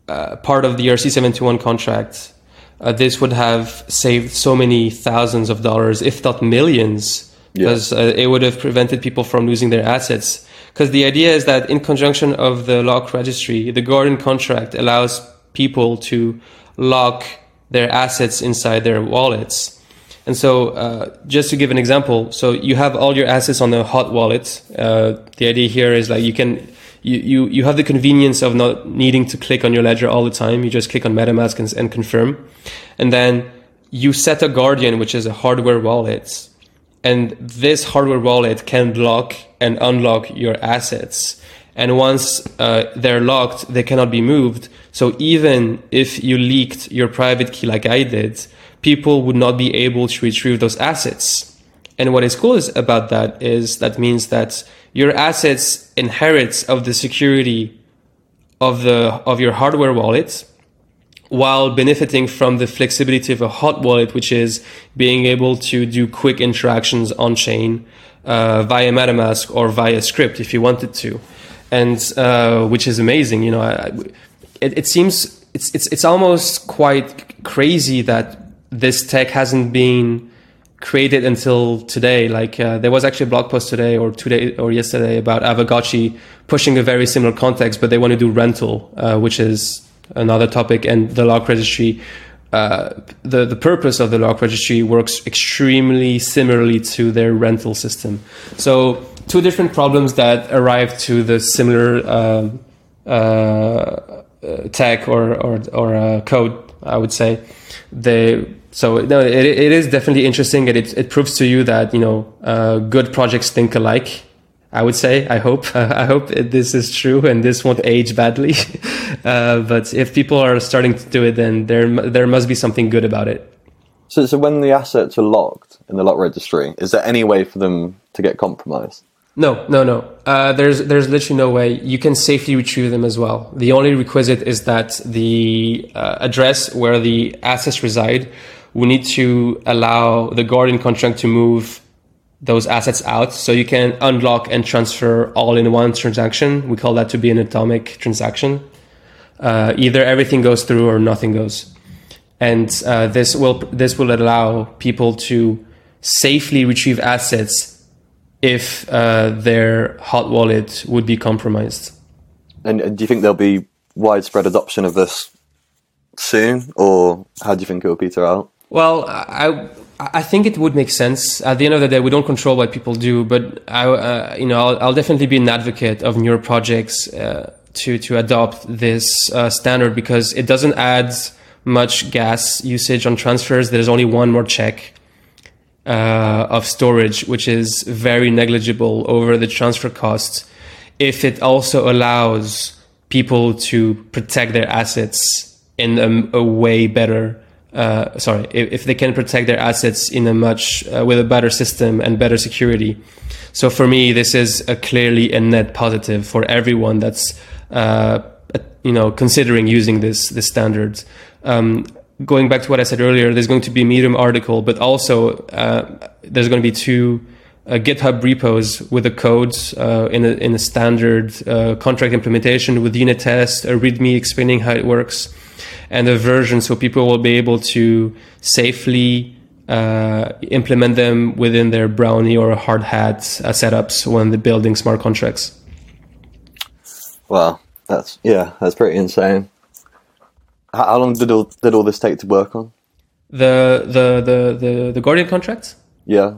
uh, part of the ERC seven two one contract. Uh, this would have saved so many thousands of dollars, if not millions, because yeah. uh, it would have prevented people from losing their assets. Because the idea is that in conjunction of the lock registry, the Guardian contract allows people to lock their assets inside their wallets. And so, uh, just to give an example, so you have all your assets on a hot wallet. Uh, the idea here is like you can, you, you, you have the convenience of not needing to click on your ledger all the time. You just click on MetaMask and, and confirm. And then you set a Guardian, which is a hardware wallet and this hardware wallet can lock and unlock your assets. And once uh, they're locked, they cannot be moved. So even if you leaked your private key like I did, people would not be able to retrieve those assets. And what is cool is about that is that means that your assets inherits of the security of the of your hardware wallet while benefiting from the flexibility of a hot wallet, which is being able to do quick interactions on chain uh, via MetaMask or via script if you wanted to, and uh, which is amazing. You know, I, it, it, seems it's it's it's almost quite crazy that this tech hasn't been created until today. Like uh, there was actually a blog post today or today or yesterday about Aavegotchi pushing a very similar context, but they want to do rental, uh, which is another topic, and the lock registry uh, the the purpose of the lock registry works extremely similarly to their rental system. So two different problems that arrive to the similar um, uh, uh, tech or or, or uh, code, I would say. They so no, it, it is definitely interesting, and it it proves to you that you know uh, good projects think alike. I would say. I hope. I hope this is true, and this won't age badly. uh, but if people are starting to do it, then there there must be something good about it. So, so when the assets are locked in the lock registry, is there any way for them to get compromised? No, no, no. Uh, there's there's literally no way. You can safely retrieve them as well. The only requisite is that the uh, address where the assets reside, we need to allow the guardian contract to move those assets out, so you can unlock and transfer all in one transaction. We call that to be an atomic transaction. Uh, either everything goes through or nothing goes, and uh, this will this will allow people to safely retrieve assets if uh, their hot wallet would be compromised. And do you think there'll be widespread adoption of this soon, or how do you think it will peter out? Well, I I think it would make sense. At the end of the day, we don't control what people do, but I uh, you know I'll, I'll, definitely be an advocate of newer projects uh, to to adopt this uh, standard because it doesn't add much gas usage on transfers. There's only one more check uh, of storage, which is very negligible over the transfer costs, if it also allows people to protect their assets in a, a way better. Uh, sorry, if, if, they can protect their assets in a much uh, with a better system and better security. So for me, this is a clearly a net positive for everyone that's uh, you know considering using this this standard. Um, going back to what I said earlier, there's going to be a Medium article, but also uh, there's going to be two uh, GitHub repos with the codes uh, in, a, in a standard contract implementation with unit tests, a README explaining how it works, and a version so people will be able to safely uh, implement them within their Brownie or Hardhat uh, setups when they're building smart contracts. Wow, that's yeah, that's pretty insane. How long did all, did all this take to work on? The the the the, the Guardian contract. Yeah.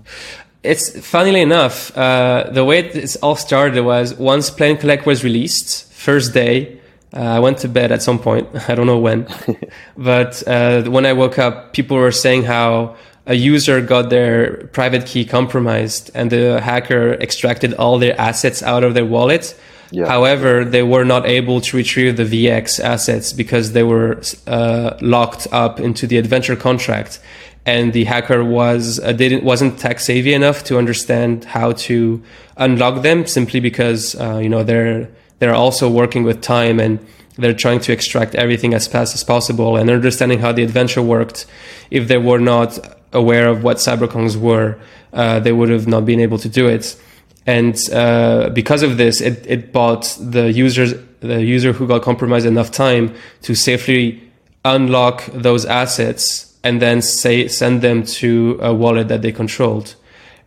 It's funnily enough, uh, the way it all started was once Play and Collect was released, first day, uh, I went to bed at some point. I don't know when, but uh, when I woke up, people were saying how a user got their private key compromised and the hacker extracted all their assets out of their wallet yeah. However, they were not able to retrieve the VX assets because they were uh, locked up into the adventure contract, and the hacker was uh, didn't wasn't tech savvy enough to understand how to unlock them. Simply because uh, you know they're they're also working with time and they're trying to extract everything as fast as possible and understanding how the adventure worked. If they were not aware of what CyberKongz were, uh, they would have not been able to do it and uh, because of this, it, it bought the users the user who got compromised enough time to safely unlock those assets and then say send them to a wallet that they controlled.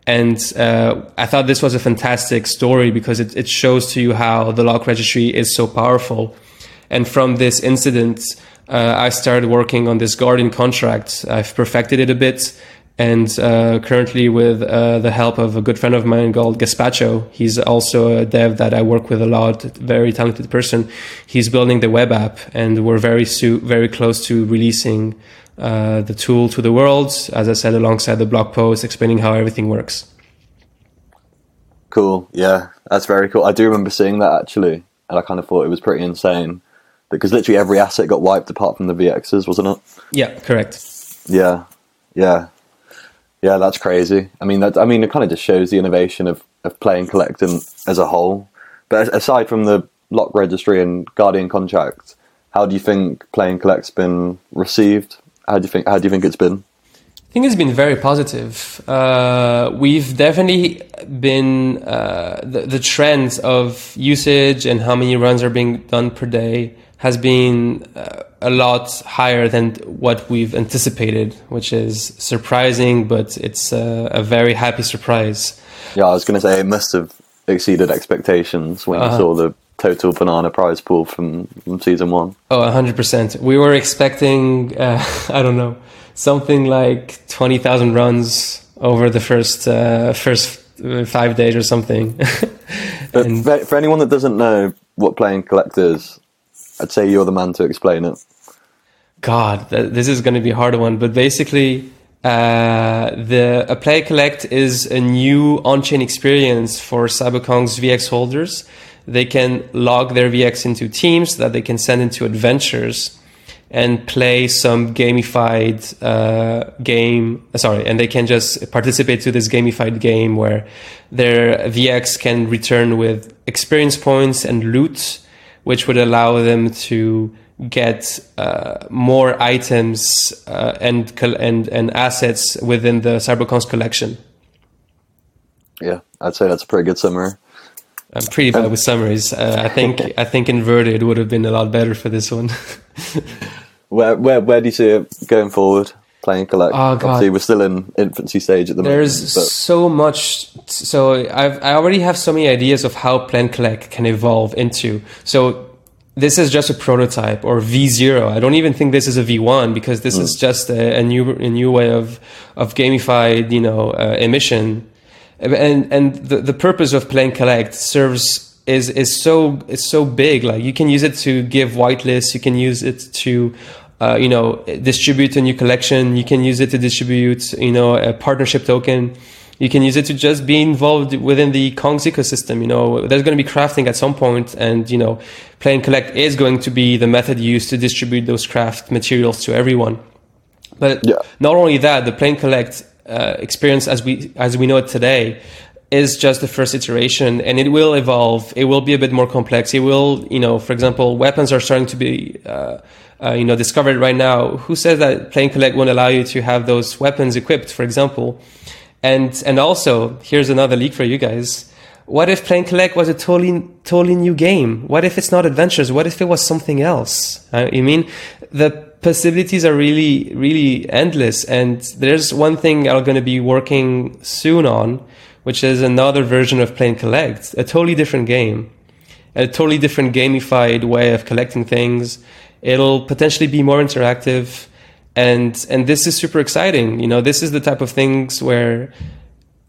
And uh, I thought this was a fantastic story because it, it shows to you how the lock registry is so powerful. And from this incident, uh, I started working on this Guardian contract. I've perfected it a bit and uh, currently with uh, the help of a good friend of mine called Gaspacho. He's also a dev that I work with a lot, very talented person. He's building the web app, and we're very very close to releasing uh, the tool to the world. As I said, alongside the blog post explaining how everything works. Cool. Yeah, that's very cool. I do remember seeing that actually, and I kind of thought it was pretty insane because literally every asset got wiped apart from the VXs, wasn't it? Yeah, correct. Yeah, yeah. Yeah, that's crazy. I mean, that I mean, it kind of just shows the innovation of of Play and Collect as a whole. But aside from the lock registry and Guardian contract, how do you think Play and Collect's been received? How do you think? How do you think it's been? I think it's been very positive. Uh, we've definitely been uh, the, the trends of usage and how many runs are being done per day has been uh, a lot higher than what we've anticipated, which is surprising, but it's a, a very happy surprise. Yeah, I was going to say it must have exceeded expectations when uh-huh. you saw the total banana prize pool from, from season one. Oh, 100%. We were expecting, uh, I don't know, something like 20,000 runs over the first uh, first uh, five days or something. but for, for anyone that doesn't know what play and collect is, I'd say you're the man to explain it. God, this is going to be a hard one, but basically, uh, the a play collect is a new on-chain experience for Cyberkongz VX holders. They can log their VX into teams that they can send into adventures and play some gamified uh, game. Sorry, and they can just participate to this gamified game where their VX can return with experience points and loot, which would allow them to get uh, more items uh, and and and assets within the Cyberkongz collection. Yeah, I'd say that's a pretty good summary. I'm pretty bad with summaries. Uh, I think I think inverted would have been a lot better for this one. where where where do you see it going forward? Play and collect. Oh, God. Obviously, we're still in infancy stage at the There's moment. There's so much. So I've I already have so many ideas of how play and collect can evolve into. So this is just a prototype or V0. I don't even think this is a V1 because this mm. is just a, a, new a new way of of gamified, you know, uh, emission and and the, the purpose of play and collect serves is is so is so big like you can use it to give whitelists you can use it to uh, you know distribute a new collection you can use it to distribute you know a partnership token you can use it to just be involved within the Kongs ecosystem. You know, there's going to be crafting at some point, and you know, play and collect is going to be the method used to distribute those craft materials to everyone. But yeah. not only that, the play and collect uh, experience as we as we know it today is just the first iteration and it will evolve. It will be a bit more complex. It will you know for example weapons are starting to be uh, uh, you know discovered right now. Who says that play and collect won't allow you to have those weapons equipped for example? And and also here's another leak for you guys. What if play and collect was a totally totally new game? What if it's not adventures? What if it was something else? I mean the possibilities are really, really endless. And there's one thing I'm going to be working soon on, which is another version of Play and Collect, a totally different game, a totally different gamified way of collecting things. It'll potentially be more interactive. And, and this is super exciting. You know, this is the type of things where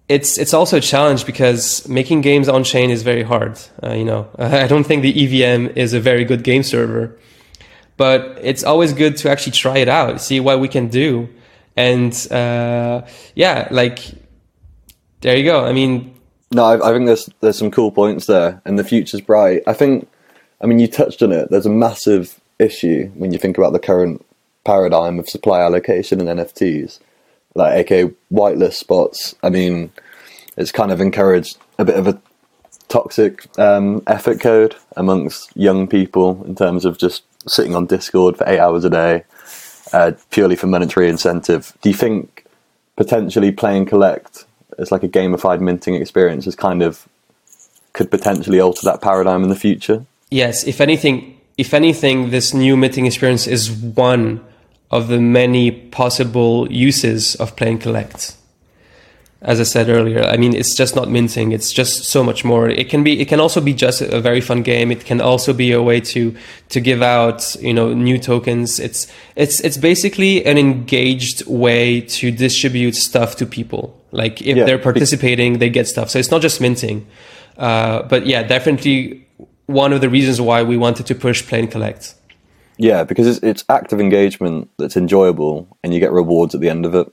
it's it's also a challenge because making games on chain is very hard. Uh, you know, I don't think the EVM is a very good game server but it's always good to actually try it out, see what we can do. And uh, yeah, like there you go. I mean, no, I, I, think there's there's some cool points there, and the future's bright. I think, I mean, you touched on it. There's a massive issue when you think about the current paradigm of supply allocation and NFTs, like aka whitelist spots. I mean, it's kind of encouraged a bit of a toxic um, effort code amongst young people in terms of just sitting on Discord for eight hours a day, uh, purely for monetary incentive. Do you think potentially play and collect as like a gamified minting experience is kind of could potentially alter that paradigm in the future? Yes, if anything, if anything, this new minting experience is one of the many possible uses of play and collect as I said earlier, I mean, it's just not minting. It's just so much more. It can be. It can also be just a very fun game. It can also be a way to to give out, you know, new tokens. It's it's it's basically an engaged way to distribute stuff to people. Like if yeah. they're participating, they get stuff. So it's not just minting. Uh, but yeah, definitely one of the reasons why we wanted to push play and collect. Yeah, because it's, it's active engagement that's enjoyable, and you get rewards at the end of it.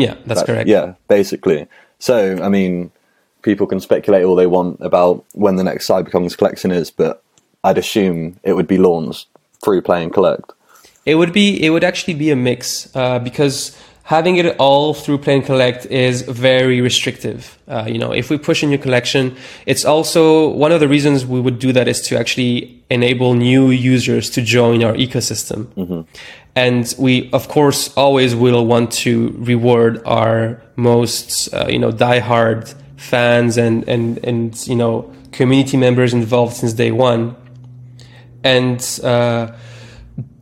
Yeah, that's correct. Yeah, basically. So, I mean, people can speculate all they want about when the next Cyberkongz collection is, but I'd assume it would be launched through Play and Collect. It would be. It would actually be a mix uh, because having it all through play and collect is very restrictive. Uh, you know, if we push a new collection, it's also one of the reasons we would do that is to actually enable new users to join our ecosystem. Mm-hmm. And we, of course, always will want to reward our most, uh, you know, diehard fans and, and, and, you know, community members involved since day one. And, uh,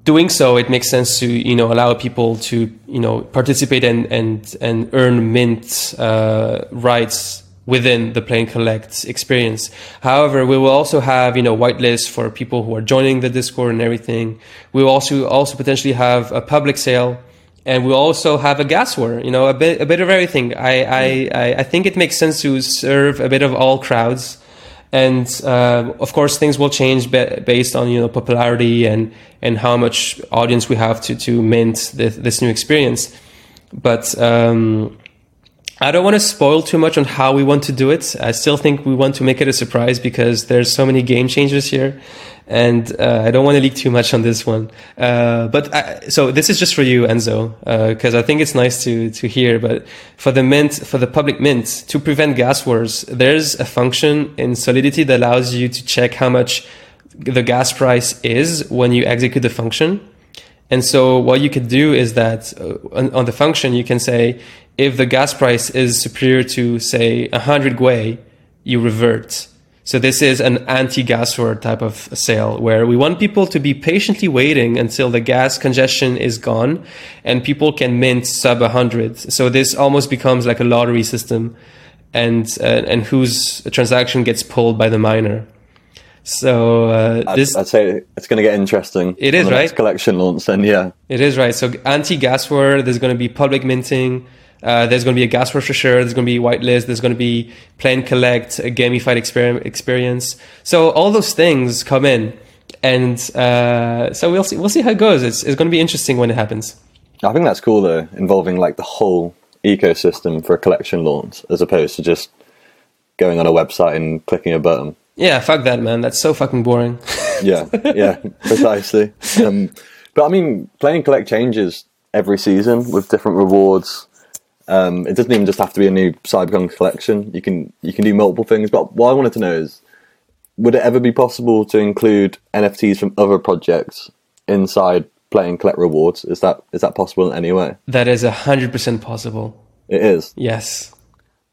doing so, it makes sense to you know allow people to you know participate and and and earn mint uh, rights within the play and collect experience. However, we will also have, you know, whitelist for people who are joining the Discord and everything. We will also, also potentially have a public sale and we also have a gas war, you know, a bit, a bit of everything. I, I, I think it makes sense to serve a bit of all crowds. And, uh, of course, things will change based on, you know, popularity and, and how much audience we have to, to mint this, this new experience. But, um, I don't want to spoil too much on how we want to do it. I still think we want to make it a surprise because there's so many game changers here, and uh, I don't want to leak too much on this one. Uh, but I, so this is just for you, Enzo, because uh, I think it's nice to to hear. But for the mint, for the public mint, to prevent gas wars, there's a function in Solidity that allows you to check how much the gas price is when you execute the function. And so what you could do is that uh, on, on, the function, you can say, if the gas price is superior to, say, 100 gwei, you revert. So this is an anti-gas war type of sale where we want people to be patiently waiting until the gas congestion is gone and people can mint sub 100. So this almost becomes like a lottery system and, uh, and whose transaction gets pulled by the miner. So uh, this, I'd, I'd, say it's going to get interesting. It is right. collection launch, then yeah, it is right. So anti-gas war. There's going to be public minting. Uh, there's going to be a gas war for sure. There's going to be whitelist. There's going to be play and collect, a gamified exper- experience. So all those things come in, and uh, so we'll see. We'll see how it goes. It's, it's going to be interesting when it happens. I think that's cool though, involving like the whole ecosystem for a collection launch, as opposed to just going on a website and clicking a button. Yeah, fuck that, man. That's so fucking boring. yeah, yeah, precisely. Um, but I mean, play and collect changes every season with different rewards. Um, it doesn't even just have to be a new Cyberpunk collection. You can you can do multiple things. But what I wanted to know is, would it ever be possible to include NFTs from other projects inside play and collect rewards? Is that is that possible in any way? That is hundred percent possible. It is. Yes.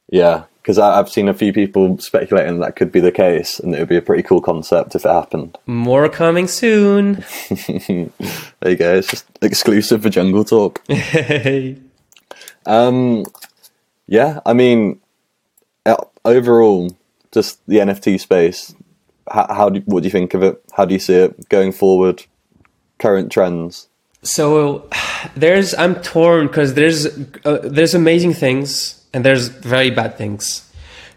Yeah, because I've seen a few people speculating that could be the case, and it would be a pretty cool concept if it happened. More coming soon. there you go. It's just exclusive for Jungle Talk. Um, yeah, I mean, uh, overall, just the NFT space. How, how do what do you think of it? How do you see it going forward? Current trends. So there's I'm torn because there's uh, there's amazing things and there's very bad things.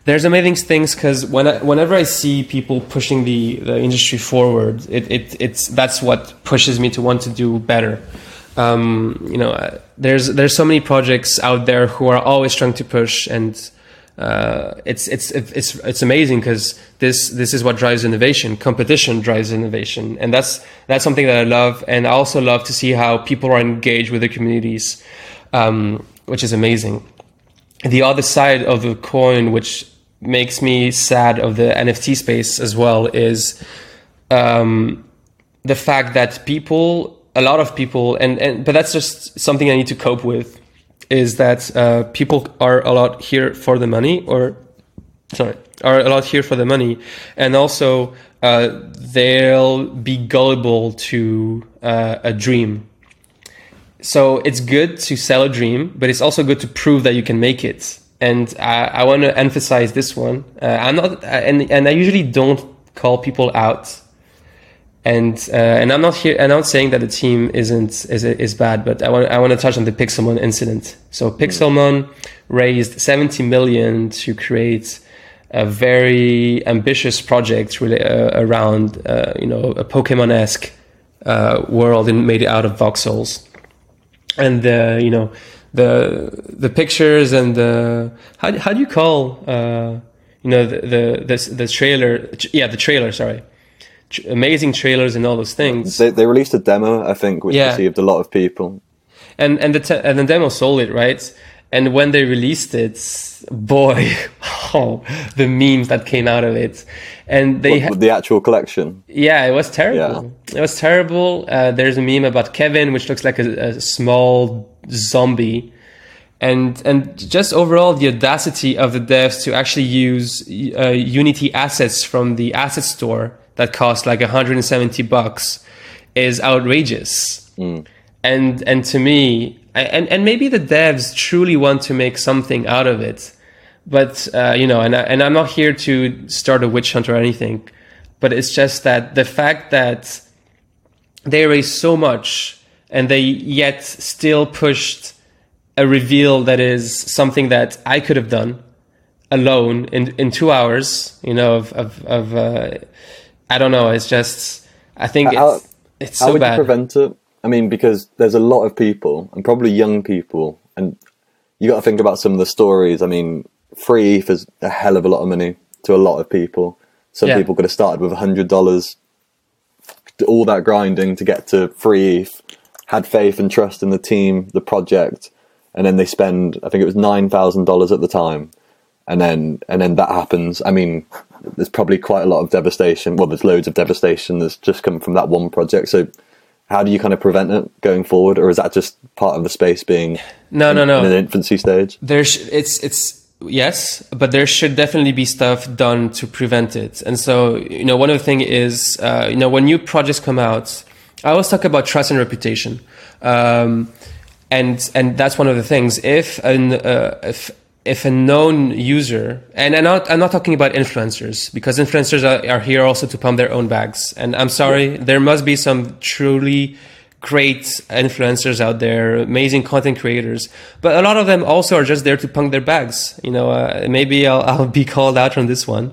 There's amazing things because when whenever I see people pushing the, the industry forward, it, it it's that's what pushes me to want to do better. Um, you know, there's there's so many projects out there who are always trying to push, and uh, it's it's it's it's amazing because this this is what drives innovation. Competition drives innovation, and that's that's something that I love. And I also love to see how people are engaged with the communities, um, which is amazing the other side of the coin, which makes me sad of the NFT space as well, is um, the fact that people, a lot of people, and, and but that's just something I need to cope with, is that uh, people are a lot here for the money, or sorry, are a lot here for the money, and also uh, they'll be gullible to uh, a dream so it's good to sell a dream, but it's also good to prove that you can make it. And I, I want to emphasize this one. Uh, I'm not, and and I usually don't call people out. And uh, and I'm not here. I'm not saying that the team isn't is is bad, but I want I want to touch on the Pixelmon incident. So Pixelmon raised 70 million to create a very ambitious project really, uh, around uh, you know a Pokemon esque uh, world and made it out of voxels and the you know the the pictures and the how how do you call uh, you know the the the, the trailer yeah the trailer sorry. Amazing trailers and all those things. They, they released a demo i think which yeah. received a lot of people. And and the te- and the demo sold it right and when they released it boy oh the memes that came out of it and they what, the actual collection. Yeah, it was terrible. Yeah. It was terrible. Uh, there's a meme about Kevin, which looks like a, a small zombie, and and just overall the audacity of the devs to actually use uh, Unity assets from the asset store that cost like 170 bucks is outrageous. Mm. And and to me, and and maybe the devs truly want to make something out of it but uh, you know, and I, and I'm not here to start a witch hunt or anything, but it's just that the fact that they raised so much and they yet still pushed a reveal that is something that I could have done alone in in two hours. You know, of of, of uh, I don't know. It's just I think How- it's it's How so would bad. you prevent it? I mean, because there's a lot of people, and probably young people, and you got to think about some of the stories. I mean, free ETH is a hell of a lot of money to a lot of people. Some Yeah. people could have started with hundred dollars, all that grinding to get to free ETH, had faith and trust in the team, the project, and then they spend. I think it was nine thousand dollars at the time, and then and then that happens. I mean, there's probably quite a lot of devastation. Well, there's loads of devastation that's just come from that one project. So, how do you kind of prevent it going forward, or is that just part of the space being no, no, no. in an infancy stage? there's it's it's yes but there should definitely be stuff done to prevent it and so you know one of the thing is uh, you know when new projects come out i always talk about trust and reputation um, and and that's one of the things if an uh, if if a known user and I'm not I'm not talking about influencers because influencers are, are here also to pump their own bags and I'm sorry there must be some truly great influencers out there amazing content creators but a lot of them also are just there to pump their bags you know uh, maybe I'll, I'll be called out on this one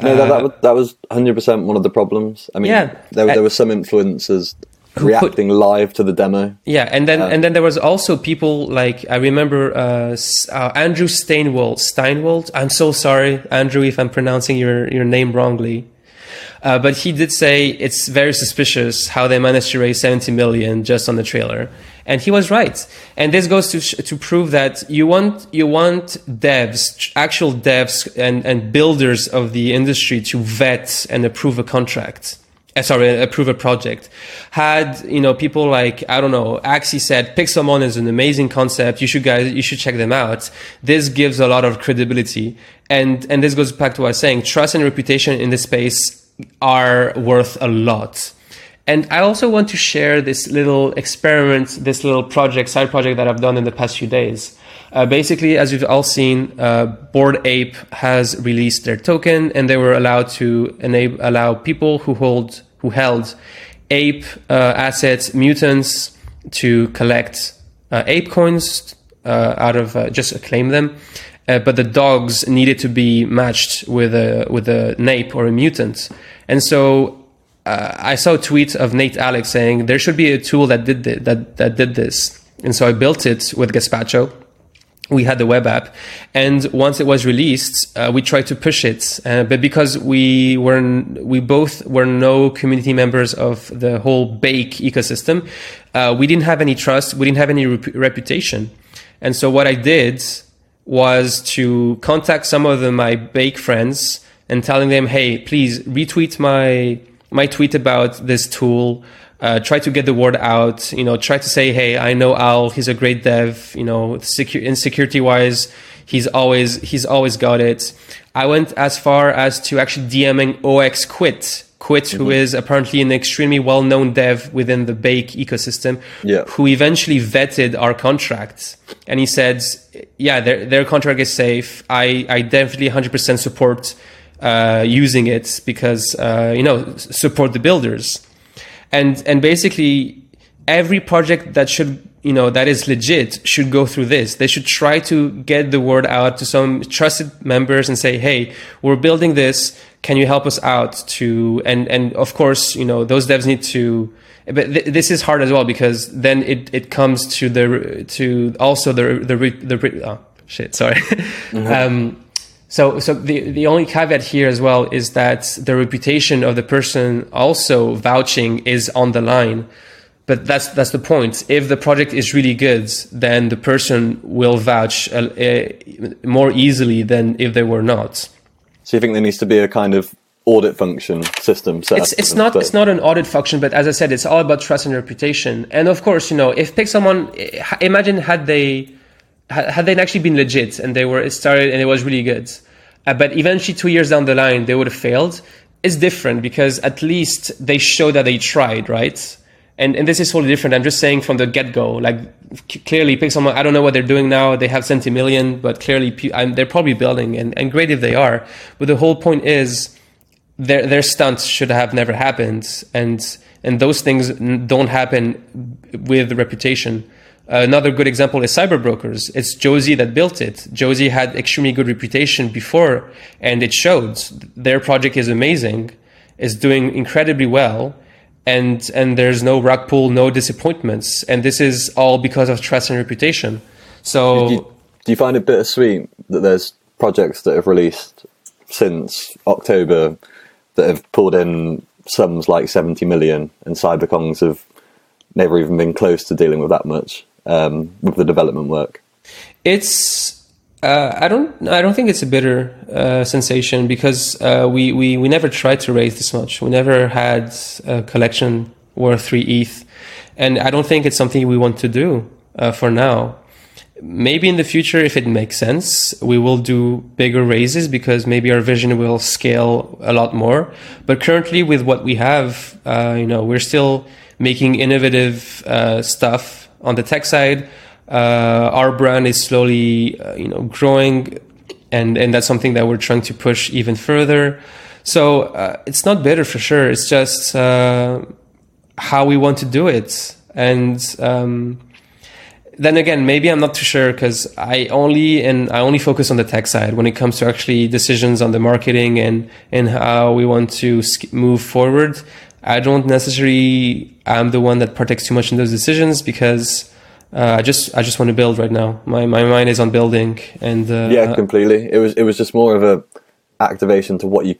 No, that, that, was- that was 100% one of the problems. I mean, Yeah. there, Uh, there were some influencers put- reacting live to the demo. Yeah, and then and then there was also people like I remember uh, uh, Andrew Steinwold. Steinwold. I'm so sorry, Andrew, if I'm pronouncing your your name wrongly. Uh, but he did say it's very suspicious how they managed to raise 70 million just on the trailer, and he was right. And this goes to sh- to prove that you want you want devs, actual devs and and builders of the industry to vet and approve a contract uh, Uh, sorry, approve a project. Had you know people like I don't know, Axie said Pixelmon is an amazing concept. You should guys, you should check them out. This gives a lot of credibility, and and this goes back to what I was saying. Trust and reputation in this space are worth a lot. And I also want to share this little experiment, this little project, side project that I've done in the past few days. Uh, basically, as you've all seen, uh, Bored Ape has released their token, and they were allowed to enable allow people who hold who held ape uh, assets, mutants, to collect uh, ape coins uh, out of uh, just claim them. But the dogs needed to be matched with a with a nape or a mutant, and so uh, I saw a tweet of Nate Alex saying there should be a tool that did thi- that that did this, and so I built it with Gaspacho. We had the web app, and once it was released, uh, we tried to push it. Uh, but because we were we both were no community members of the whole BAYC ecosystem, uh, we didn't have any trust. We didn't have any rep- reputation, and so what I did was to contact some of the, my BAYC friends and telling them, "Hey, please retweet my my tweet about this tool. Uh, try to get the word out. You know, try to say, "Hey, I know Al. He's a great dev. You know, secu- in security wise, he's always he's always got it." I went as far as to actually DMing 0xQuit. Quit, who is apparently an extremely well-known dev within the BAYC ecosystem, Yeah. who eventually vetted our contract and he said yeah their, their contract is safe i, I definitely 100% support uh, using it because uh, you know support the builders and and basically every project that should you know that is legit should go through this. They should try to get the word out to some trusted members and say hey we're building this. Can you help us out to and and of course you know those devs need to but th- this is hard as well because then it, it comes to the to also the the re- the re- oh shit sorry. Um, so so the the only caveat here as well is that the reputation of the person also vouching is on the line but that's that's the point if the project is really good then the person will vouch uh, uh, more easily than if they were not So you think there needs to be a kind of audit function system set it's up? it's not but- it's not an audit function, but as I said, it's all about trust and reputation. And of course, you know, if pick someone, imagine had they had they actually been legit and they were started and it was really good, uh, but eventually two years down the line they would have failed. It's different because at least they show that they tried, right? and and this is totally different. I'm just saying from the get go, like c- clearly someone. I don't know what they're doing now. They have sent a million, but clearly they're probably building, and and great if they are. But the whole point is their their stunts should have never happened, and and those things don't happen with reputation. Another good example is Cyberbrokers. It's Josie that built it. Josie had extremely good reputation before, and it showed. Their project is amazing, is doing incredibly well, and and there's no rug pull, no disappointments, and this is all because of trust and reputation. So Do you, do you find it bittersweet that there's projects that have released since October that have pulled in sums like 70 million, and CyberKongz have never even been close to dealing with that much um, with the development work? It's uh, I don't I don't think it's a bitter uh, sensation because uh, we, we we never tried to raise this much. We never had a collection worth three ETH, and I don't think it's something we want to do uh, for now. Maybe in the future, if it makes sense, we will do bigger raises because maybe our vision will scale a lot more. But currently, with what we have, uh, you know, we're still making innovative uh, stuff on the tech side uh, our brand is slowly uh, you know growing and and that's something that we're trying to push even further. So uh, it's not better for sure. It's just how we want to do it. And um, then again maybe i'm not too sure because i only and i only focus on the tech side when it comes to actually decisions on the marketing and and how we want to move forward i don't necessarily i'm the one that partakes too much in those decisions because uh, I just I just want to build right now. My my mind is on building, and uh, yeah, completely. It was it was just more of a activation to what you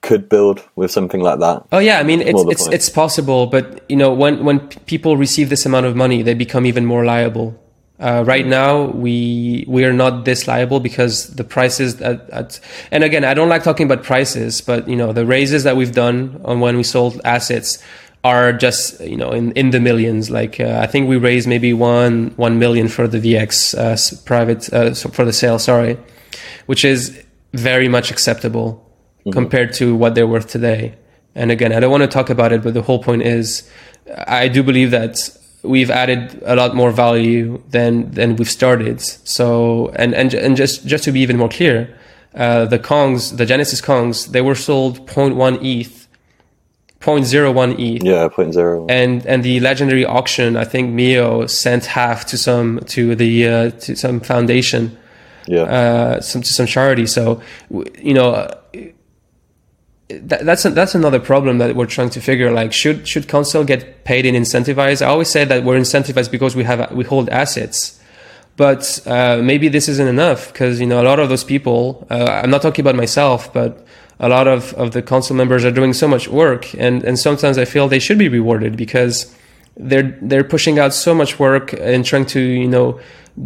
could build with something like that. Oh yeah, I mean it's it's it's possible, but you know when when people receive this amount of money, they become even more liable. Uh, right now, we we are not this liable because the prices at, at and again, I don't like talking about prices, but you know the raises that we've done on when we sold assets are just you know in, in the millions. Like uh, I think we raised maybe one one million for the VX uh, private uh, for the sale. Sorry, which is very much acceptable mm-hmm. compared to what they're worth today. And again, I don't want to talk about it, but the whole point is, I do believe that we've added a lot more value than than we've started. So and and and just just to be even more clear, uh, the Kongs, the Genesis Kongs, they were sold 0.1 ETH 0.01 ETH. Yeah, 0.01. And and the legendary auction, I think Myoo sent half to some to the uh, to some foundation. Yeah. Uh, some to some charity. So you know. That, that's a, that's another problem that we're trying to figure. Like, should should Console get paid and incentivized? I always say that we're incentivized because we have we hold assets, but uh, maybe this isn't enough because you know a lot of those people. Uh, I'm not talking about myself, but a lot of, of the council members are doing so much work and, and sometimes I feel they should be rewarded because they're they're pushing out so much work and trying to you know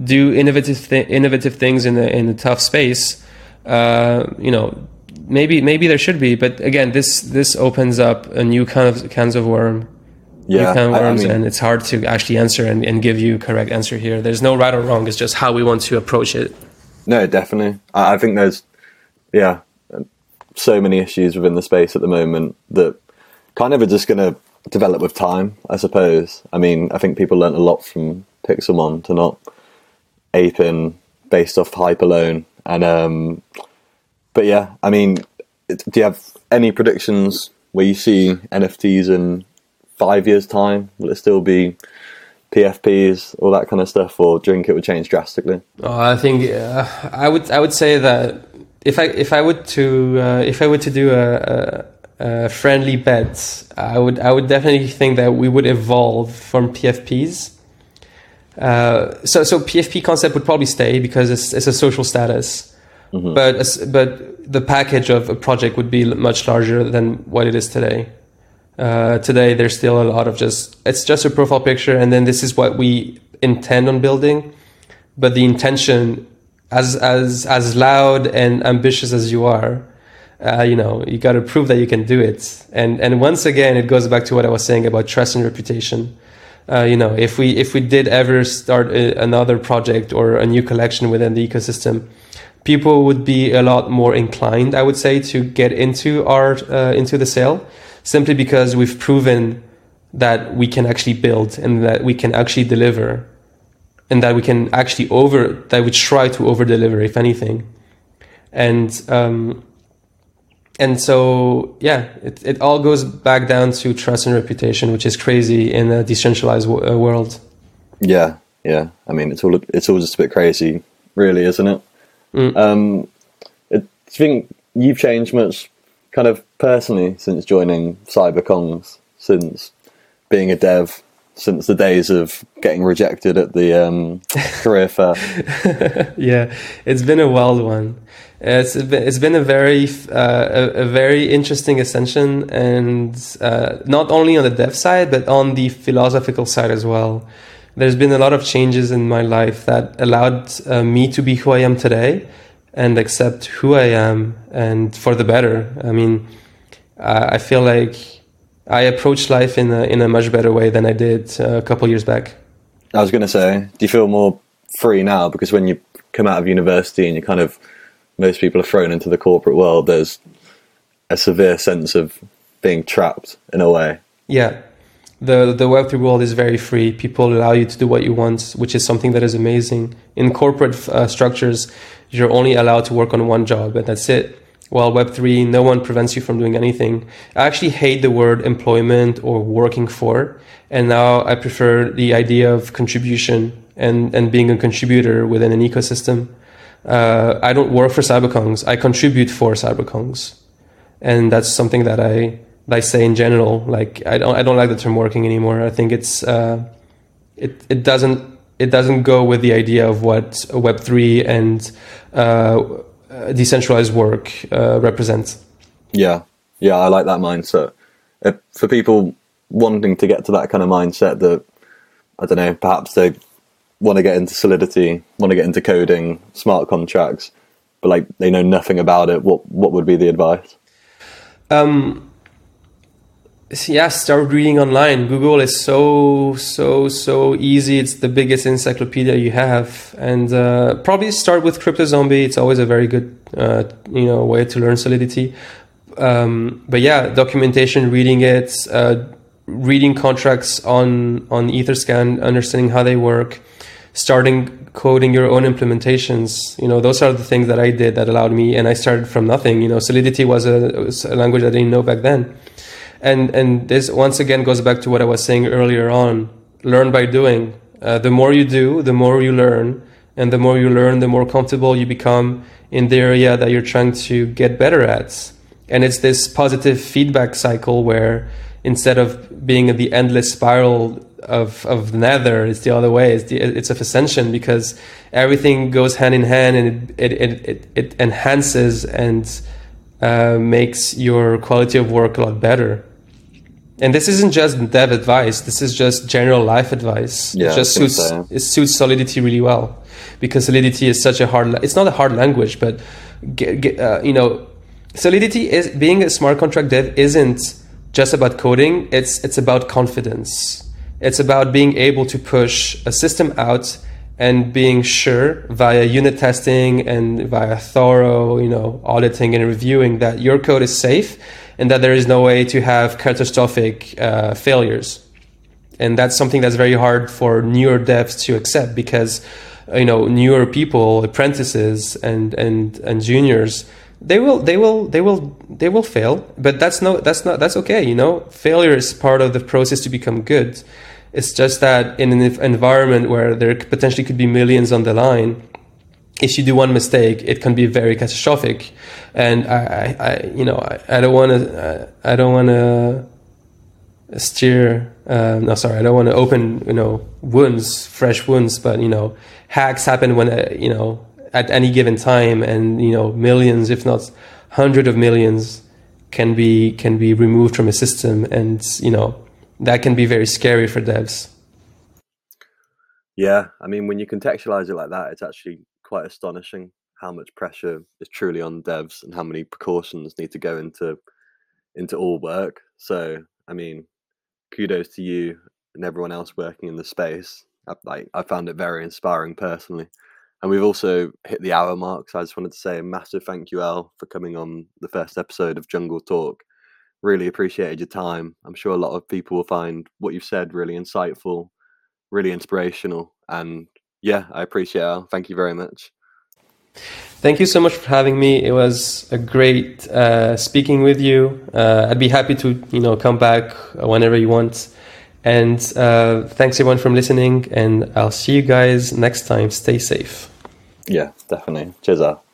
do innovative th- innovative things in a in a tough space. Uh, you know, maybe maybe there should be, but again, this this opens up a new kind of cans of worm. Yeah, kind of worms, I mean, and it's hard to actually answer and, and give you correct answer here. There's no right or wrong. It's just how we want to approach it. No, definitely. I, I think there's, yeah, so many issues within the space at the moment that kind of are just going to develop with time, I suppose. I mean, I think people learned a lot from Pixelmon to not ape in based off hype alone. And um, but yeah, I mean, do you have any predictions where you see NFTs in five years' time? Will it still be PFPs, all that kind of stuff, or do you think it would change drastically? Oh, I think uh, I would. I would say that if I if I would to uh, if I were to do a, a, friendly bet, I would I would definitely think that we would evolve from PFPs. Uh, so so PFP concept would probably stay because it's, it's a social status, mm-hmm. but but the package of a project would be much larger than what it is today. Uh, today there's still a lot of just it's just a profile picture and then this is what we intend on building, but the intention as as as loud and ambitious as you are, uh, you know, you got to prove that you can do it. And and once again, it goes back to what I was saying about trust and reputation. Uh, you know, if we if we did ever start a, another project or a new collection within the ecosystem, people would be a lot more inclined, I would say, to get into our uh, into the sale, simply because we've proven that we can actually build and that we can actually deliver and that we can actually over that we try to over deliver if anything. And um, and so yeah it, it all goes back down to trust and reputation which is crazy in a decentralized w- uh, world. Yeah yeah. I mean it's all it's all just a bit crazy really isn't it Mm. um it, do you think you've changed much kind of personally since joining CyberKongz since being a dev since the days of getting rejected at the um, career fair. yeah, it's been a wild one. It's been, it's been a very uh, a, a, very interesting ascension, and uh, not only on the dev side but on the philosophical side as well. There's been a lot of changes in my life that allowed uh, me to be who I am today and accept who I am, and for the better. I mean, I feel like I approach life in a, in a much better way than I did uh, a couple years back. I was going to say, do you feel more free now? Because when you come out of university and you kind of, most people are thrown into the corporate world, there's a severe sense of being trapped in a way. Yeah. The, the Web3 world is very free. People allow you to do what you want, which is something that is amazing. In corporate uh, structures, you're only allowed to work on one job, and that's it while Web3, no one prevents you from doing anything. I actually hate the word employment or working for. And now I prefer the idea of contribution and, and being a contributor within an ecosystem. Uh, I don't work for CyberKongz. I contribute for CyberKongz. And that's something that I, I say in general. Like, I don't, I don't like the term working anymore. I think it's, uh, it, it doesn't, it doesn't go with the idea of what Web3 and, uh, uh, decentralized work uh, represents. Yeah, yeah, I like that mindset. If, for people wanting to get to that kind of mindset, that I don't know, perhaps they want to get into Solidity, want to get into coding, smart contracts, but like they know nothing about it. What what would be the advice? Um, yeah, start reading online. Google is so so so easy. It's the biggest encyclopedia you have, and uh, probably start with Crypto Zombie. It's always a very good uh, you know way to learn Solidity. Um, but yeah, documentation, reading it, uh, reading contracts on on EtherScan, understanding how they work, starting coding your own implementations. You know, those are the things that I did that allowed me, and I started from nothing. You know, Solidity was a, was a language I didn't know back then and and this once again goes back to what I was saying earlier on. Learn by doing. Uh, the more you do, the more you learn, and the more you learn, the more comfortable you become in the area that you're trying to get better at. And it's this positive feedback cycle where instead of being in the endless spiral of of nether, it's the other way. It's the, it's of ascension because everything goes hand in hand, and it it it, it enhances and uh, makes your quality of work a lot better and this isn't just dev advice this is just general life advice. Yeah, it just suits it suits solidity really well. Because solidity is such a hard it's not a hard language but uh, you know solidity is being a smart contract dev isn't just about coding it's it's about confidence. It's about being able to push a system out and being sure via unit testing and via thorough you know auditing and reviewing that your code is safe and that there is no way to have catastrophic uh, failures. And that's something that's very hard for newer devs to accept because you know newer people, apprentices and and and juniors, they will they will they will they will fail. But that's no that's not that's okay. You know, failure is part of the process to become good. It's just that in an environment where there potentially could be millions on the line, if you do one mistake, it can be very catastrophic. And I, I, I you know, I, don't want to, I don't want to steer. Uh, no, sorry, I don't want to open, you know, wounds, fresh wounds. But you know, hacks happen when, uh, you know, at any given time, and you know, millions, if not hundreds of millions, can be can be removed from a system, and you know, that can be very scary for devs. Yeah, I mean, when you contextualize it like that, it's actually quite astonishing how much pressure is truly on devs and how many precautions need to go into into all work. So, I mean, kudos to you and everyone else working in the space. I, like, I found it very inspiring personally. And we've also hit the hour mark. So I just wanted to say a massive thank you, Owl, for coming on the first episode of Jungle Talk. really appreciated your time. I'm sure a lot of people will find what you've said really insightful, really inspirational, and yeah, I appreciate it. Thank you very much. Thank you so much for having me. It was a great uh, speaking with you. Uh, I'd be happy to you know come back whenever you want. And uh, thanks everyone for listening. And I'll see you guys next time. Stay safe. Yeah, definitely. Cheers Owl.